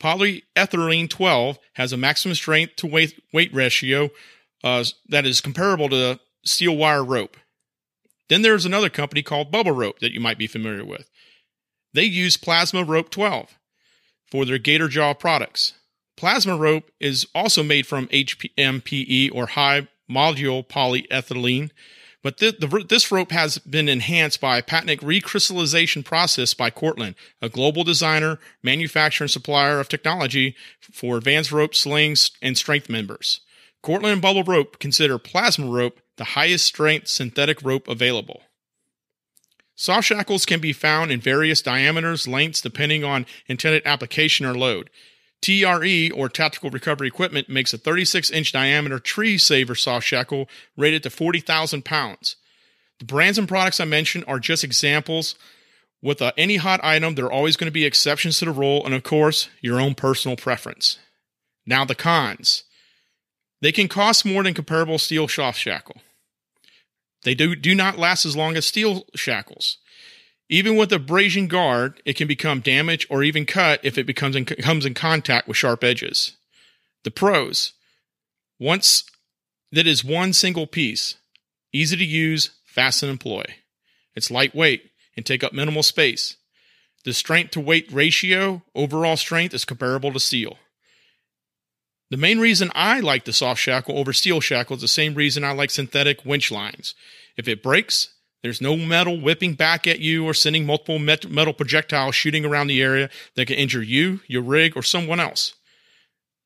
Polyethylene 12 has a maximum strength to weight, weight ratio uh, that is comparable to steel wire rope. Then there's another company called Bubba Rope that you might be familiar with. They use Plasma Rope 12 for their Gator Jaw products. Plasma rope is also made from HMPE or high modulus polyethylene, but the, the, this rope has been enhanced by a patented recrystallization process by Cortland, a global designer, manufacturer, and supplier of technology for advanced rope slings and strength members. Cortland and Bubba Rope consider plasma rope the highest strength synthetic rope available. Soft shackles can be found in various diameters, lengths, depending on intended application or load. TRE, or Tactical Recovery Equipment, makes a 36 inch diameter tree saver soft shackle rated to 40,000 pounds. The brands and products I mentioned are just examples. With uh, any hot item, there are always going to be exceptions to the rule, and of course, your own personal preference. Now, the cons. They can cost more than comparable steel soft shackle. They do, do not last as long as steel shackles. Even with abrasion guard, it can become damaged or even cut if it becomes in, comes in contact with sharp edges. The pros. Once that is one single piece, easy to use, fast and employ. It's lightweight and take up minimal space. The strength to weight ratio, overall strength, is comparable to steel. The main reason I like the soft shackle over steel shackle is the same reason I like synthetic winch lines. If it breaks, there's no metal whipping back at you or sending multiple metal projectiles shooting around the area that can injure you, your rig, or someone else.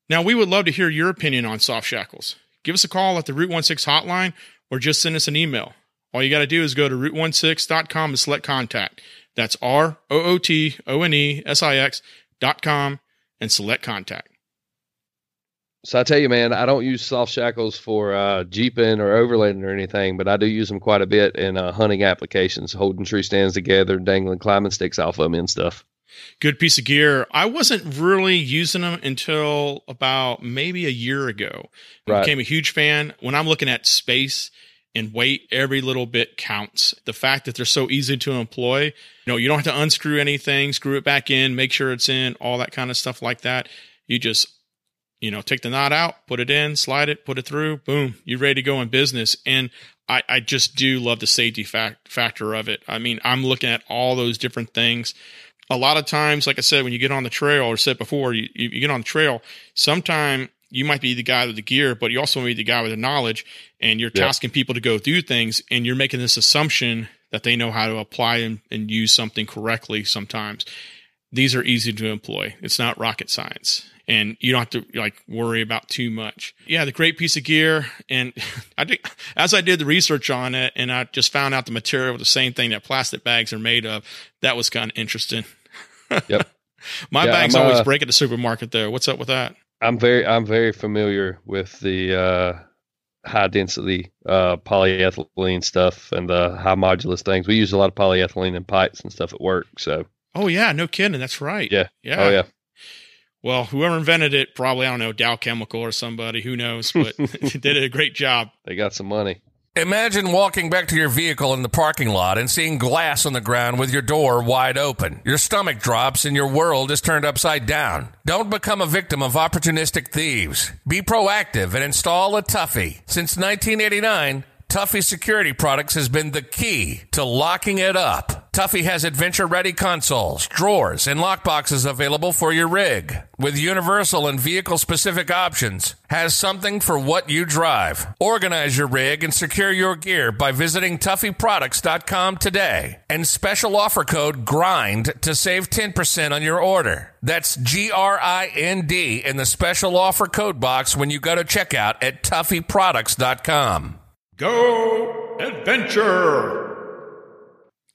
Now, we would love to hear your opinion on soft shackles. Give us a call at the Root 16 hotline or just send us an email. All you got to do is go to rootonesix.com and select contact. That's R O O T O N E S I X dot com and select contact. So I tell you, man, I don't use soft shackles for uh, jeeping or overlanding or anything, but I do use them quite a bit in uh, hunting applications, holding tree stands together, dangling climbing sticks off of them and stuff. Good piece of gear. I wasn't really using them until about maybe a year ago. I Right. became a huge fan. When I'm looking at space and weight, every little bit counts. The fact that they're so easy to employ, you know, you don't have to unscrew anything, screw it back in, make sure it's in, all that kind of stuff like that. You just you know, take the knot out, put it in, slide it, put it through, boom, you're ready to go in business. And I, I just do love the safety fact, factor of it. I mean, I'm looking at all those different things. A lot of times, like I said, when you get on the trail, or said before, you, you, you get on the trail, sometime you might be the guy with the gear, but you also may be the guy with the knowledge, and you're Yeah. tasking people to go through things, and you're making this assumption that they know how to apply and, and use something correctly sometimes. These are easy to employ. It's not rocket science and you don't have to like worry about too much. Yeah, the great piece of gear. And I think as I did the research on it and I just found out the material, the same thing that plastic bags are made of, that was kind of interesting. Yep. My Yeah, bags I'm, always uh, break at the supermarket though. What's up with that? I'm very I'm very familiar with the uh, high density uh, polyethylene stuff and the high modulus things. We use a lot of polyethylene in pipes and stuff at work. So Oh yeah, no kidding. That's right. yeah, Yeah. oh yeah, Well, whoever invented it, probably, I don't know, Dow Chemical or somebody, who knows, but did a great job. they got some money. Imagine walking back to your vehicle in the parking lot and seeing glass on the ground with your door wide open. Your stomach drops and your world is turned upside down. Don't become a victim of opportunistic thieves. Be proactive and install a Tuffy. Since 1989, Tuffy Security Products has been the key to locking it up. Tuffy has adventure ready consoles, drawers, and lockboxes available for your rig. With universal and vehicle specific options, has something for what you drive. Organize your rig and secure your gear by visiting TuffyProducts.com today. And special offer code GRIND to save 10% on your order. That's G R I N D in the special offer code box when you go to checkout at TuffyProducts.com. Go Adventure!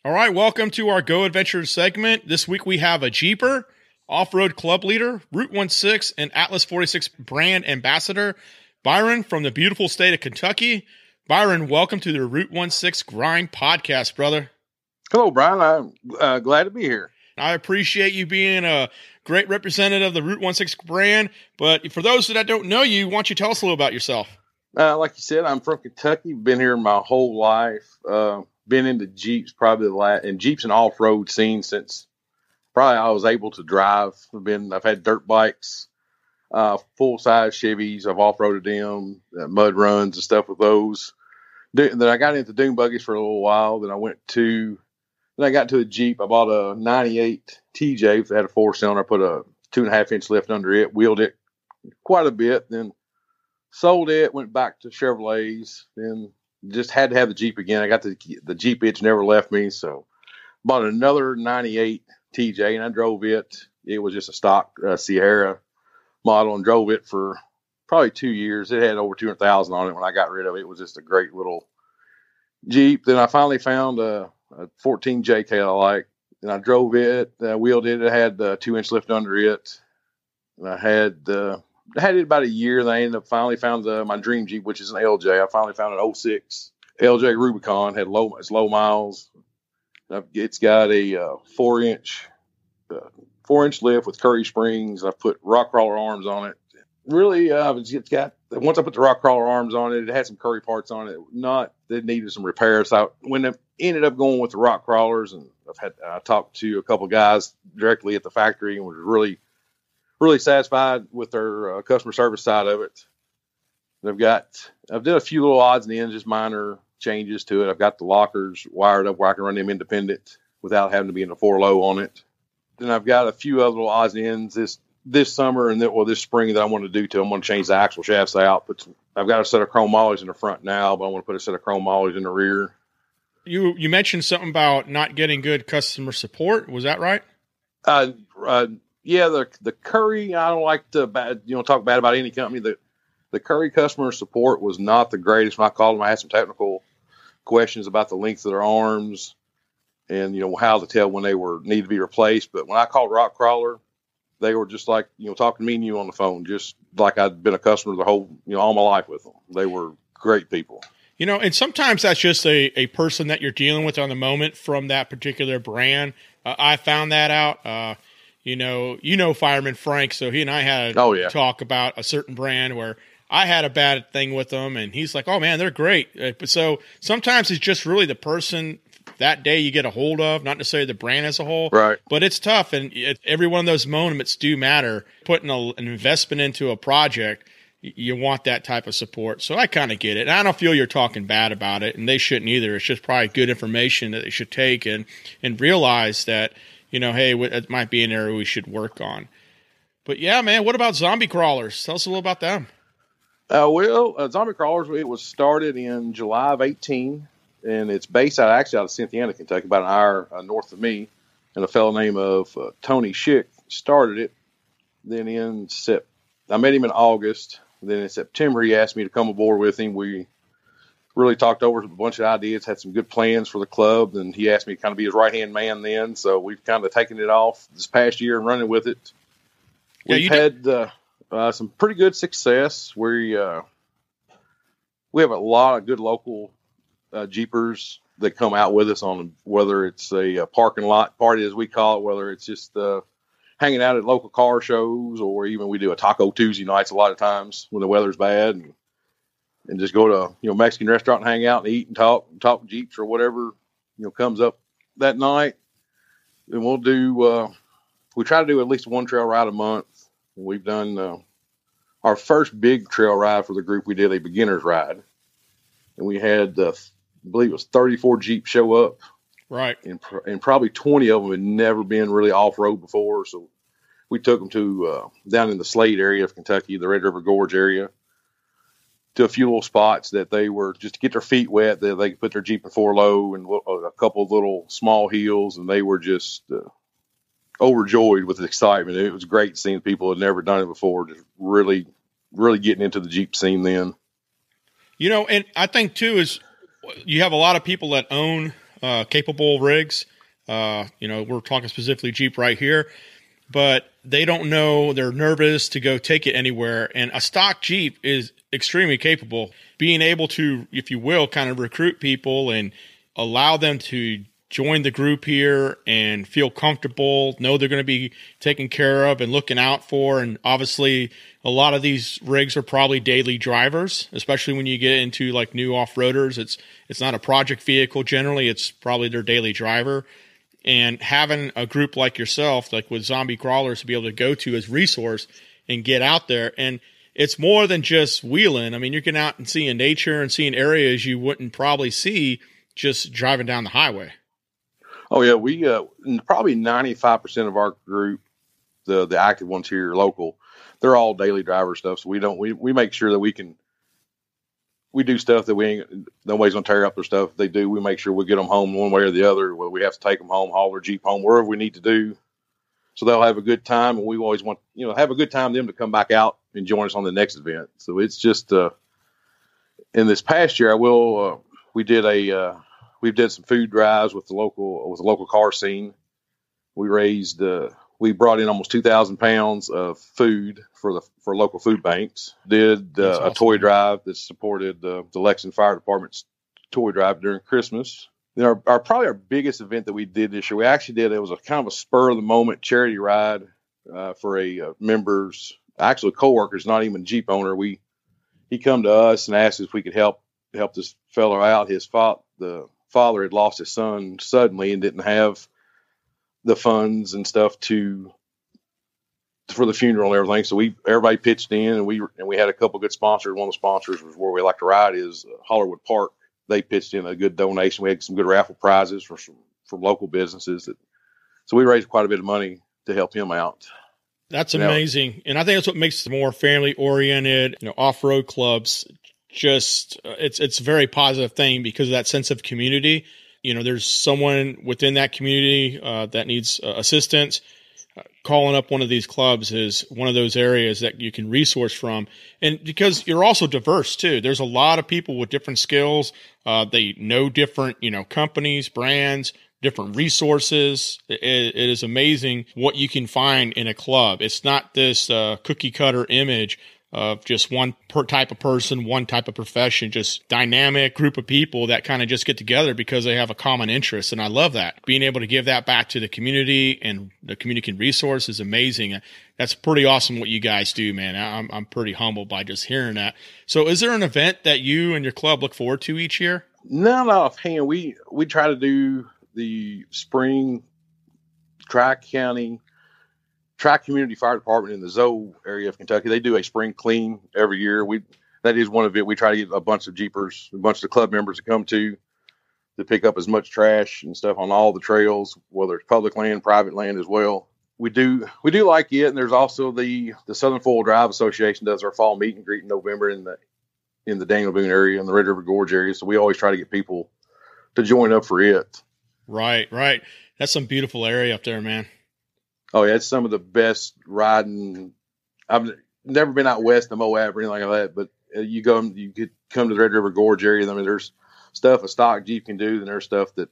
All right, welcome to our Go Adventure segment. This week we have a Jeeper, off road club leader, Root 16, and Atlas 46 brand ambassador, Byron from the beautiful state of Kentucky. Byron, welcome to the Root 16 Grind podcast, brother. Hello, Brian. I'm uh, glad to be here. I appreciate you being a great representative of the Root 16 brand. But for those that don't know you, why don't you tell us a little about yourself? Uh, like you said, I'm from Kentucky. Been here my whole life. Uh, been into Jeeps probably the last and Jeeps and off road scene since probably I was able to drive. I've been I've had dirt bikes, uh, full size Chevys. I've off roaded them, uh, mud runs and stuff with those. Then then I got into dune buggies for a little while. Then I went to then I got to a Jeep. I bought a '98 TJ that had a four cylinder. I put a two and a half inch lift under it, wheeled it quite a bit. Then sold it, went back to Chevrolets, then just had to have the Jeep again. I got the the Jeep itch never left me, so bought another '98 TJ and I drove it. It was just a stock uh, Sierra model and drove it for probably two years. It had over 200,000 on it when I got rid of it. It was just a great little Jeep. Then I finally found a, a 14 JK I like, and I drove it, uh, wheeled it. It had the two inch lift under it. And I had I had it about a year. And I ended up finally found the, my dream Jeep, which is an LJ. I finally found an 06 LJ Rubicon. Had low, it's low miles. It's got a uh, four inch, uh, four inch lift with Currie springs. I've put rock crawler arms on it. Really, uh, it's got once I put the rock crawler arms on it, it had some Currie parts on it. Not that needed some repairs. So I when I ended up going with the rock crawlers, and I've had I talked to a couple guys directly at the factory and was really really satisfied with their uh, customer service side of it. They've got I've done a few little odds and ends, just minor changes to it. I've got the lockers wired up where I can run them independent without having to be in the four low on it. Then I've got a few other little odds and ends this this summer and then well this spring that I want to do to. I'm going to change the axle shafts out, but I've got a set of chrome mollies in the front now, but I want to put a set of chrome mollies in the rear. You you mentioned something about not getting good customer support. Was that right? Uh, uh, yeah, the the Currie. I don't like to bad, you know, talk bad about any company. The the Currie customer support was not the greatest. When I called them, I had some technical questions about the length of their arms and you know how to tell when they were need to be replaced. But when I called Rock Krawler, they were just like you know talking to me and you on the phone, just like I'd been a customer the whole you know all my life with them. They were great people. You know, and sometimes that's just a, a person that you're dealing with on the moment from that particular brand. Uh, I found that out. Uh, you know, you know Fireman Frank, so he and I had a Oh, yeah. talk about a certain brand where I had a bad thing with them, and he's like, "Oh man, they're great." Uh, but so sometimes it's just really the person that day you get a hold of, not necessarily the brand as a whole. Right. But it's tough, and it, every one of those moments do matter. Putting a, an investment into a project, you want that type of support. So I kind of get it. And I don't feel you're talking bad about it, and they shouldn't either. It's just probably good information that they should take and and realize that you know, hey, it might be an area we should work on. But yeah, man, what about zombie crawlers? Tell us a little about them. Uh, well, uh, Zombie Crawlers, it was started in July of 18. and it's based out actually out of Cynthiana, Kentucky, about an hour uh, north of me. And a fellow named of uh, Tony Schick started it. Then in Sep, I met him in August. Then in September, he asked me to come aboard with him. We really talked over a bunch of ideas, had some good plans for the club, and he asked me to kind of be his right hand man then. So we've kind of taken it off this past year and running with it. Yeah, We've had uh, uh, some pretty good success. We uh, we have a lot of good local uh, jeepers that come out with us on whether it's a, uh parking lot party as we call it, whether it's just uh, hanging out at local car shows, or even we do a Taco Tuesday nights a lot of times when the weather's bad, and and just go to you know Mexican restaurant and hang out and eat and talk and talk jeeps or whatever you know comes up that night. And we'll do uh, we try to do at least one trail ride a month. We've done uh, our first big trail ride for the group. We did a beginner's ride, and we had uh, I believe it was 34 jeeps show up, Right. and, and probably 20 of them had never been really off road before. So we took them to uh, down in the Slade area of Kentucky, the Red River Gorge area, to a few little spots that they were just to get their feet wet. That they could put their Jeep in four low and a couple little small hills, and they were just uh, overjoyed with excitement. It was great seeing people had never done it before, just really, really getting into the Jeep scene then. You know, and I think too is you have a lot of people that own uh, capable rigs. Uh, you know, we're talking specifically Jeep right here, but they don't know. They're nervous to go take it anywhere. And a stock Jeep is extremely capable. Being able to, if you will, kind of recruit people and allow them to join the group here and feel comfortable, know they're going to be taken care of and looking out for. And obviously, a lot of these rigs are probably daily drivers, especially when you get into like new off roaders. It's it's not a project vehicle generally; it's probably their daily driver. And having a group like yourself, like with zombie crawlers, to be able to go to as resource and get out there, and it's more than just wheeling. I mean, you're getting out and seeing nature and seeing areas you wouldn't probably see just driving down the highway. Oh yeah, we uh, probably ninety five percent of our group, the the active ones here local, they're all daily driver stuff. So we don't we we make sure that we can we do stuff that we ain't nobody's gonna tear up their stuff. If they do, we make sure we get them home one way or the other. Whether we have to take them home, haul their jeep home, wherever we need to do, so they'll have a good time. And we always want you know have a good time them to come back out and join us on the next event. So it's just uh, in this past year, I will uh, we did a uh, we did some food drives with the local with the local car scene. We raised uh, we brought in almost two thousand pounds of food for the for local food banks. Did uh, That's a toy drive that supported uh, the Lexington Fire Department's toy drive during Christmas. Then our, our probably our biggest event that we did this year, we actually did it was a kind of a spur of the moment charity ride uh, for a uh, members, actually a coworker is not even a Jeep owner. We he come to us and asked if we could help help this fellow out. His fa- the father had lost his son suddenly and didn't have the funds and stuff to for the funeral and everything. So we everybody pitched in and we and we had a couple good sponsors. One of the sponsors was where we like to ride is uh, Hollywood Park. They pitched in a good donation. We had some good raffle prizes for some from local businesses that so we raised quite a bit of money to help him out. That's amazing, and I think that's what makes the more family oriented, you know, off road clubs. Just uh, it's it's a very positive thing because of that sense of community. You know, there's someone within that community uh, that needs uh, assistance. Uh, calling up one of these clubs is one of those areas that you can resource from, and because you're also diverse too. There's a lot of people with different skills. Uh, they know different, you know, companies, brands, different resources. It, it is amazing what you can find in a club. It's not this uh, cookie cutter image of just one per type of person, one type of profession, just dynamic group of people that kind of just get together because they have a common interest. And I love that. Being able to give that back to the community and the community resource is amazing. That's pretty awesome what you guys do, man. I'm, I'm pretty humbled by just hearing that. So is there an event that you and your club look forward to each year? Not offhand. We we try to do the spring Tri County Tri Community Fire Department in the Zoe area of Kentucky. They do a spring clean every year. We that is one of it. We try to get a bunch of jeepers, a bunch of club members to come to to pick up as much trash and stuff on all the trails, whether it's public land, private land as well. We do we do like it, and there's also the the Southern Wheel Drive Association does our fall meet and greet in November in the in the Daniel Boone area and the Red River Gorge area. So we always try to get people to join up for it. Right, right. That's some beautiful area up there, man. Oh yeah, it's some of the best riding. I've never been out west of Moab or anything like that, but uh, you go, you get come to the Red River Gorge area. I mean, there's stuff a stock Jeep can do, and there's stuff that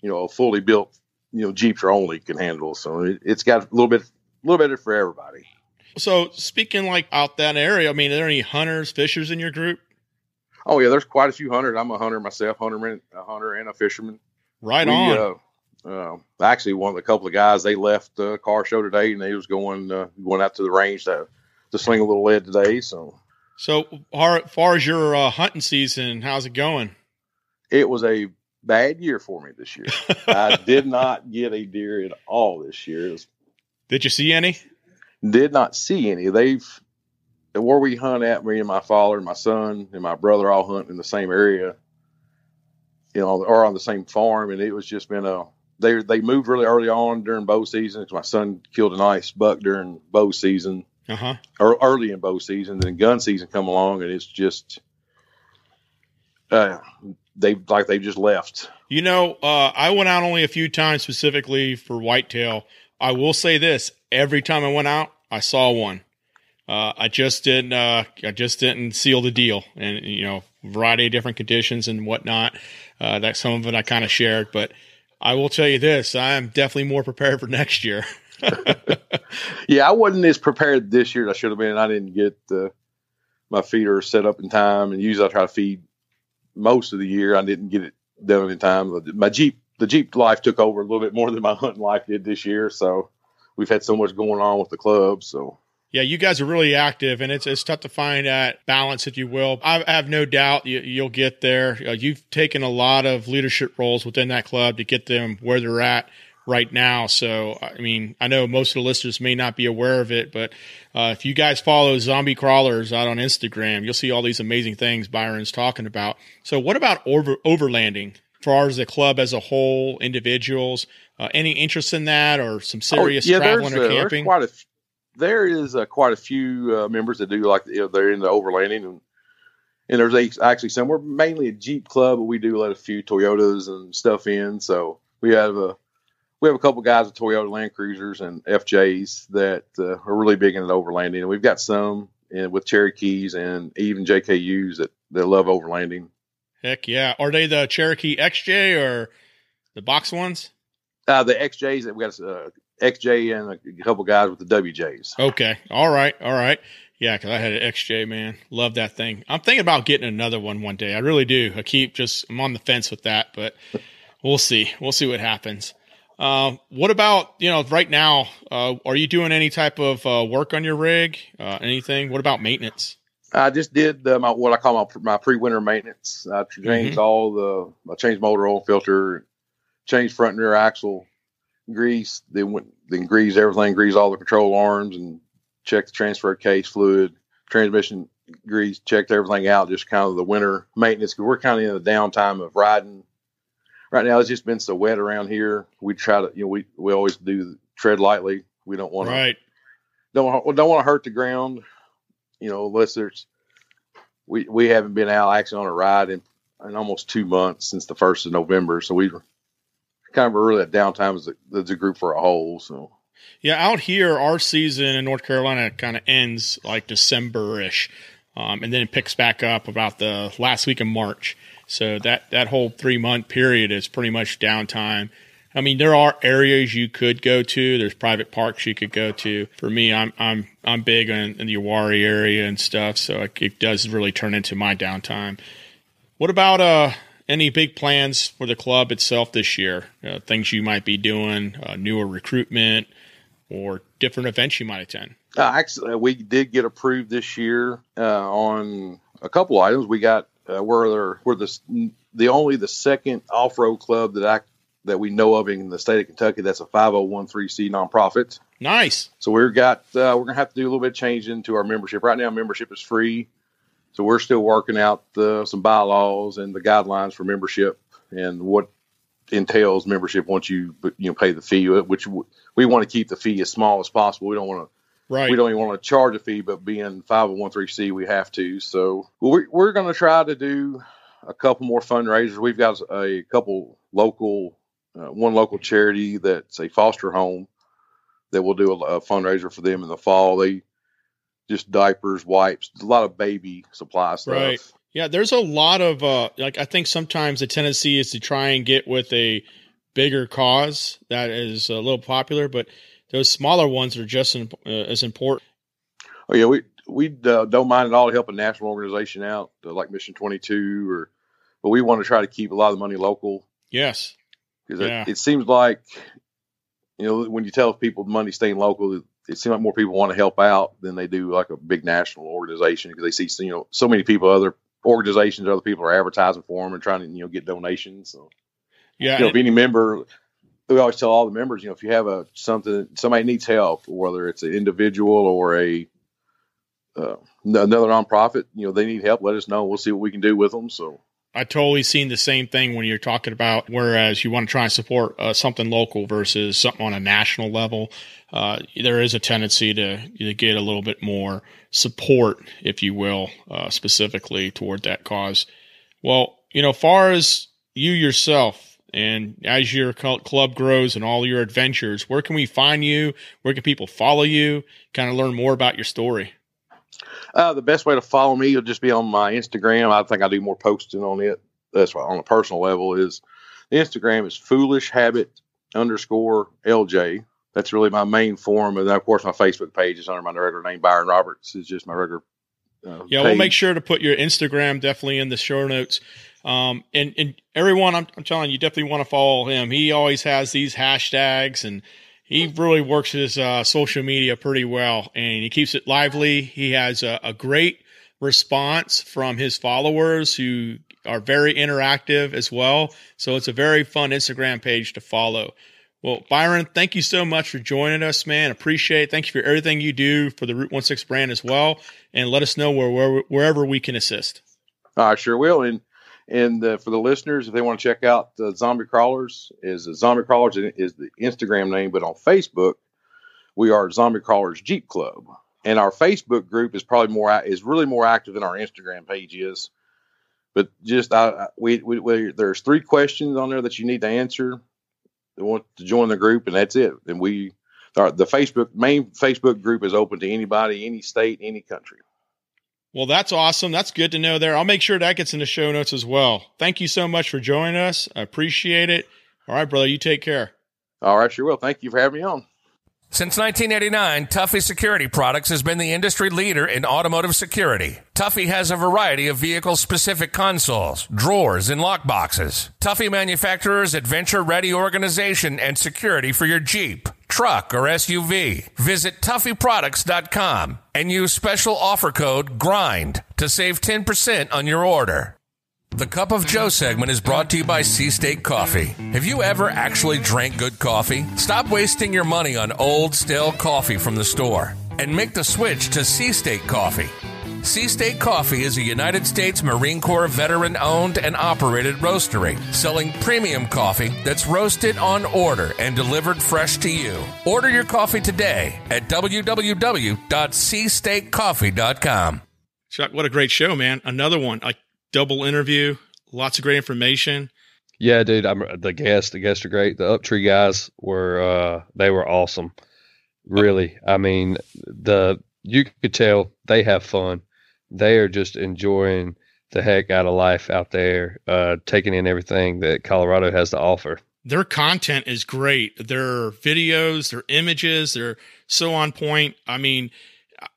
you know a fully built you know Jeeps are only can handle. So it, it's got a little bit, a little bit for everybody. So speaking like out that area, I mean, are there any hunters, fishers in your group? Oh yeah, there's quite a few hunters. I'm a hunter myself, hunter, a hunter and a fisherman. Right we, on. Uh, uh, actually, one of the couple of guys they left the car show today, and they was going uh, going out to the range to to sling a little lead today. So, so far, far as your uh, hunting season, how's it going? It was a bad year for me this year. I did not get a deer at all this year. Was, did you see any? Did not see any. They've where we hunt at, me and my father and my son and my brother all hunt in the same area, you know, or on the same farm, and it was just been a they they moved really early on during bow season because my son killed a nice buck during bow season, uh-huh. or early in bow season. Then gun season come along, and it's just uh, they like they just left. You know, uh, I went out only a few times specifically for whitetail. I will say this: every time I went out, I saw one. Uh, I just didn't. Uh, I just didn't seal the deal, and you know, variety of different conditions and whatnot. Uh, that some of it I kind of shared, but I will tell you this: I am definitely more prepared for next year. yeah, I wasn't as prepared this year as I should have been. I didn't get my feeder set up in time, and usually I try to feed most of the year. I didn't get it done in time. My Jeep, the Jeep life took over a little bit more than my hunting life did this year. So we've had so much going on with the club. So yeah, you guys are really active, and it's it's tough to find that balance, if you will. I, have no doubt you, will get there. Uh, you've taken a lot of leadership roles within that club to get them where they're at right now. So, I mean, I know most of the listeners may not be aware of it, but uh, if you guys follow Zombie Crawlers out on Instagram, you'll see all these amazing things Byron's talking about. So, what about over- overlanding? far as the club as a whole, individuals, uh, any interest in that or some oh, serious oh, yeah, traveling or uh, camping? quite a, there is uh, quite a few uh, members that do like they're in the overlanding and and there's actually some. We're mainly a Jeep club, but we do let a few Toyotas and stuff in. So we have a we have a couple guys with Toyota Land Cruisers and FJs that uh, are really big into overlanding, and we've got some in, with Cherokees and even JKUs that that love overlanding. Heck yeah! Are they the Cherokee XJ or the box ones? Uh, the XJs that we got a uh, XJ and a couple guys with the WJs. Okay, all right, all right. Yeah, because I had an XJ, man. Love that thing. I'm thinking about getting another one one day. I really do. I keep just I'm on the fence with that, but we'll see. We'll see what happens. Uh, what about you know right now? Uh, are you doing any type of uh, work on your rig? Uh, anything? What about maintenance? I just did my what I call my my pre winter maintenance. I changed mm-hmm. all the I changed motor oil filter, changed front and rear axle grease, then went then grease everything, grease all the control arms, and checked the transfer case fluid, transmission grease, checked everything out. Just kind of the winter maintenance because we're kind of in the downtime of riding right now it's just been so wet around here. We try to, you know, we we always do tread lightly. We don't want right. to don't don't want to hurt the ground, you know, unless there's we we haven't been out actually on a ride in, in almost two months since the first of November. So we kind of really at downtime as a, as a group for a whole. So yeah, out here, our season in North Carolina kind of ends like December ish, um, and then it picks back up about the last week of March. So that that whole three month period is pretty much downtime. I mean, there are areas you could go to. There's private parks you could go to. For me, I'm I'm I'm big in, the Uwharrie area and stuff, so it, it, does really turn into my downtime. What about uh any big plans for the club itself this year? Uh, things you might be doing, uh, newer recruitment, or different events you might attend? Uh, actually, we did get approved this year uh, on a couple items. We got uh, we're we're the the only the second off road club that I that we know of in the state of Kentucky that's a 5013C nonprofit. Nice. So we've got uh, we're gonna have to do a little bit of changing to our membership. Right now, membership is free, so we're still working out the, some bylaws and the guidelines for membership and what entails membership once you you know pay the fee, which we want to keep the fee as small as possible. We don't want to Right. We don't even want to charge a fee, but being 5013C, we have to. So we're, we're going to try to do a couple more fundraisers. We've got a couple local, uh, one local charity that's a foster home that will do a, a, fundraiser for them in the fall. They just diapers, wipes, a lot of baby supply stuff. Right. Yeah, there's a lot of uh, like I think sometimes the tendency is to try and get with a bigger cause that is a little popular, but those smaller ones are just uh, as important. Oh yeah, we we uh, don't mind at all helping national organization out uh, like Mission 22 or, but we want to try to keep a lot of the money local. Yes, because yeah. it, it, seems like you know when you tell people money staying local, it, seems like more people want to help out than they do like a big national organization because they see you know so many people other organizations other people are advertising for them and trying to you know get donations. So yeah, you know, if any member we always tell all the members, you know, if you have a something somebody needs help, whether it's an individual or a uh, another nonprofit, you know, they need help, let us know. We'll see what we can do with them. So I totally seen the same thing when you're talking about whereas you want to try and support uh, something local versus something on a national level. Uh, there is a tendency to, to, get a little bit more support, if you will, uh, specifically toward that cause. Well, you know, far as you yourself and as your club grows and all your adventures, where can we find you? Where can people follow you? Kind of learn more about your story. Uh, the best way to follow me will just be on my Instagram. I think I do more posting on it. That's why on a personal level is the Instagram is foolish habit underscore LJ. That's really my main form, and then of course my Facebook page is under my regular name Byron Roberts. Is just my regular. Uh, yeah, page. we'll make sure to put your Instagram definitely in the show notes. Um, and, and everyone, I'm, I'm telling you, definitely want to follow him. He always has these hashtags and he really works his uh, social media pretty well and he keeps it lively. He has a, a, great response from his followers who are very interactive as well. So it's a very fun Instagram page to follow. Well, Byron, thank you so much for joining us, man. Appreciate it. Thank you for everything you do for the Root 16 brand as well. And let us know where, where wherever we can assist. I sure will. And and uh, for the listeners, if they want to check out the Zombie Crawlers, is Zombie Crawlers is the Instagram name, but on Facebook, we are Zombie Crawlers Jeep Club, and our Facebook group is probably more is really more active than our Instagram page is. But just I, we, we, we there's three questions on there that you need to answer. They want to join the group, and that's it. And we, our, the Facebook main Facebook group is open to anybody, any state, any country. Well, that's awesome. That's good to know there. I'll make sure that gets in the show notes as well. Thank you so much for joining us. I appreciate it. All right, brother, you take care. All right, sure will. Thank you for having me on. Since 1989, Tuffy Security Products has been the industry leader in automotive security. Tuffy has a variety of vehicle specific consoles, drawers, and lockboxes. Tuffy manufacturers adventure ready organization and security for your Jeep, truck, or SUV. Visit TuffyProducts.com and use special offer code GRIND to save 10% on your order. The Cup of Joe segment is brought to you by Sea State Coffee. Have you ever actually drank good coffee? Stop wasting your money on old, stale coffee from the store and make the switch to Sea State Coffee. Sea State Coffee is a United States Marine Corps veteran owned and operated roastery, selling premium coffee that's roasted on order and delivered fresh to you. Order your coffee today at www.seastatecoffee.com. Chuck, what a great show, man. Another one. Like double interview, lots of great information. Yeah, dude, I'm the guests. The guests are great. The Uptree guys were uh they were awesome. Really, I mean the you could tell they have fun. They are just enjoying the heck out of life out there, uh, taking in everything that Colorado has to offer. Their content is great. Their videos, their images, they're so on point. I mean,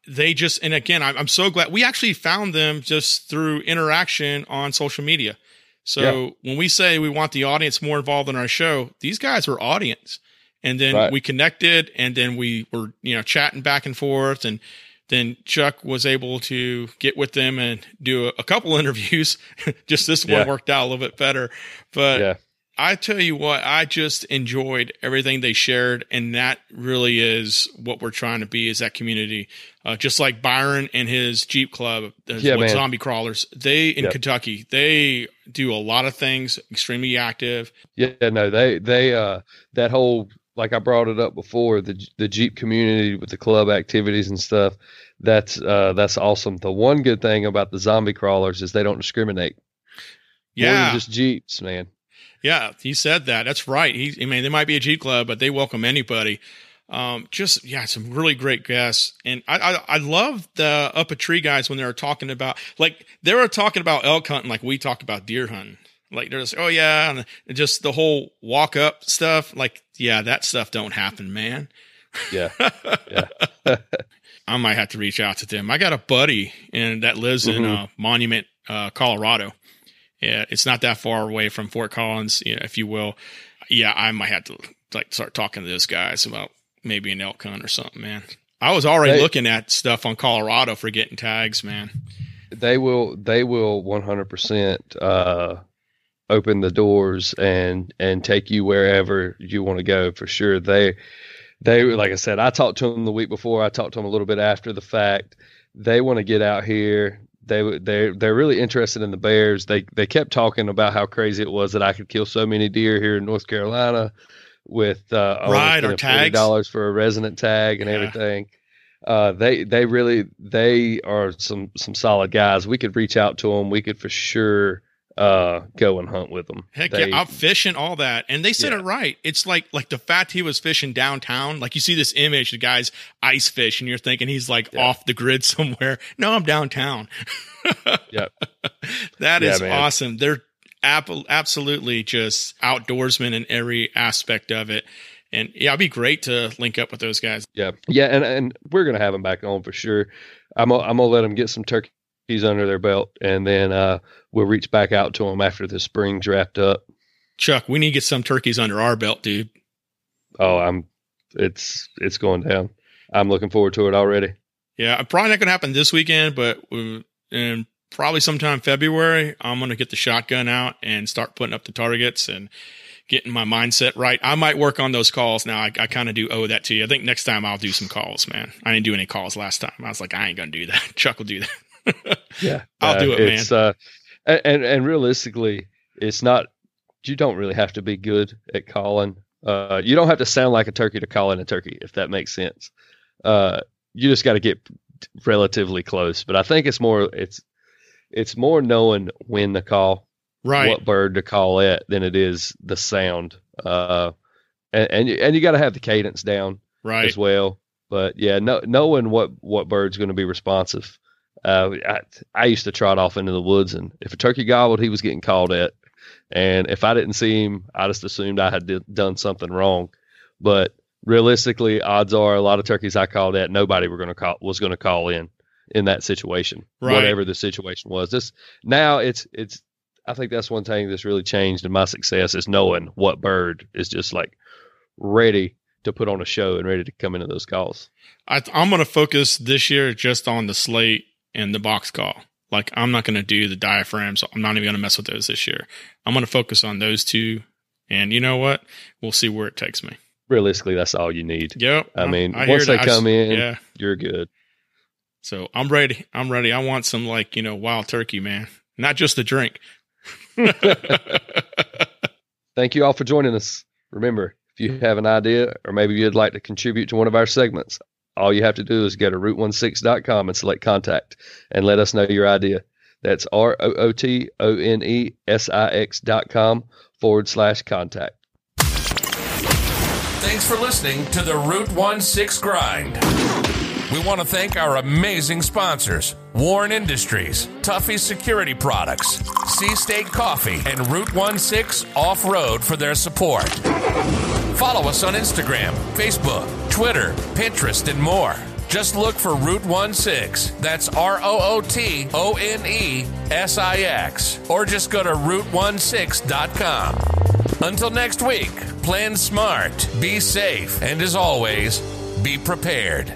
they just and again I'm, I'm so glad we actually found them just through interaction on social media so yeah. when we say we want the audience more involved in our show these guys were audience and then right. we connected and then we were you know chatting back and forth and then chuck was able to get with them and do a, a couple interviews just this one yeah. worked out a little bit better but yeah. I tell you what, I just enjoyed everything they shared, and that really is what we're trying to be is that community. Uh, just like Byron and his Jeep Club, yeah, zombie crawlers, they in yep. Kentucky, they do a lot of things, extremely active. Yeah, no, they they uh that whole like I brought it up before the the Jeep community with the club activities and stuff. That's uh that's awesome. The one good thing about the zombie crawlers is they don't discriminate. Yeah. just Jeeps, man. Yeah, he said that. That's right. He, I mean, they might be a Jeep club, but they welcome anybody. Um, just yeah, some really great guests, and I, I I love the up a tree guys when they're talking about like they were talking about elk hunting like we talk about deer hunting. Like they're just oh yeah, and just the whole walk up stuff. Like yeah, that stuff don't happen, man. Yeah. Yeah. I might have to reach out to them. I got a buddy and that lives in Mhm. uh, Monument, uh, Colorado. Yeah, it's not that far away from Fort Collins, you know, if you will. Yeah, I might have to like start talking to those guys about maybe an elk hunt or something, man. I was already They- looking at stuff on Colorado for getting tags, man. they will they will 100% uh open the doors and and take you wherever you want to go for sure they they like i said i talked to them the week before i talked to them a little bit after the fact they want to get out here they they they're really interested in the bears they they kept talking about how crazy it was that i could kill so many deer here in north carolina with uh Right, or tags. dollars for a resident tag and Yeah. everything uh, they they really they are some some solid guys. We could reach out to them. We could for sure uh, go and hunt with them. Heck They- yeah, out fishing, all that. And they said Yeah. it right. It's like like the fact he was fishing downtown. Like you see this image, the guy's ice fish, and you're thinking he's like Yeah. off the grid somewhere. No, I'm downtown. Yep. That Yeah, is man. awesome. They're ap- absolutely just outdoorsmen in every aspect of it. And yeah, it'd be great to link up with those guys. Yeah, yeah, and and we're gonna have them back on for sure. I'm gonna, I'm gonna let them get some turkeys under their belt, and then uh, we'll reach back out to them after the spring's wrapped up. Chuck, we need to get some turkeys under our belt, dude. Oh, I'm it's it's going down. I'm looking forward to it already. Yeah, probably not going to happen this weekend, but uh, in probably sometime February, I'm going to get the shotgun out and start putting up the targets and getting my mindset right. I might work on those calls now. I, I kind of do owe that to you. I think next time I'll do some calls, man. I didn't do any calls last time. I was like, I ain't going to do that. Chuck will do that. Yeah, I'll Uh, do it, it's, Uh, and and realistically, it's not. You don't really have to be good at calling. Uh, you don't have to sound like a turkey to call in a turkey, if that makes sense. Uh, you just got to get relatively close. But I think it's more it's it's more knowing when to call, right. what bird to call at, than it is the sound. Uh, and and you, and you got to have the cadence down right. as well. But yeah, no, knowing what what bird's going to be responsive. Uh, I, I used to trot off into the woods, and if a turkey gobbled, he was getting called at. And if I didn't see him, I just assumed I had did, done something wrong. But realistically, odds are a lot of turkeys I called at, nobody were going to call was going to call in in that situation, Right. whatever the situation was. This now it's it's. I think that's one thing that's really changed in my success is knowing what bird is just like ready to put on a show and ready to come into those calls. I, I'm going to focus this year just on the slate and the box call. Like I'm not going to do the diaphragms. I'm not even going to mess with those this year. I'm going to focus on those two. And you know what? We'll see where it takes me. Realistically, that's all you need. Yep. I mean, I once they that. Come s- in, yeah. you're good. So I'm ready. I'm ready. I want some like you know wild turkey, man. Not just the drink. Thank you all for joining us. Remember, if you have an idea or maybe you'd like to contribute to one of our segments, all you have to do is go to rootonesix.com and select contact and let us know your idea. That's R O O T O N E S I X dot com forward slash contact. Thanks for listening to the Root 16 Grind. We want to thank our amazing sponsors WARN Industries, Tuffy Security Products, Sea State Coffee, and Root 16 Off Road for their support. Follow us on Instagram, Facebook, Twitter, Pinterest, and more. Just look for Root 16. That's R O O T O N E S I X. Or just go to rootonesix.com. Until next week, plan smart, be safe, and as always, be prepared.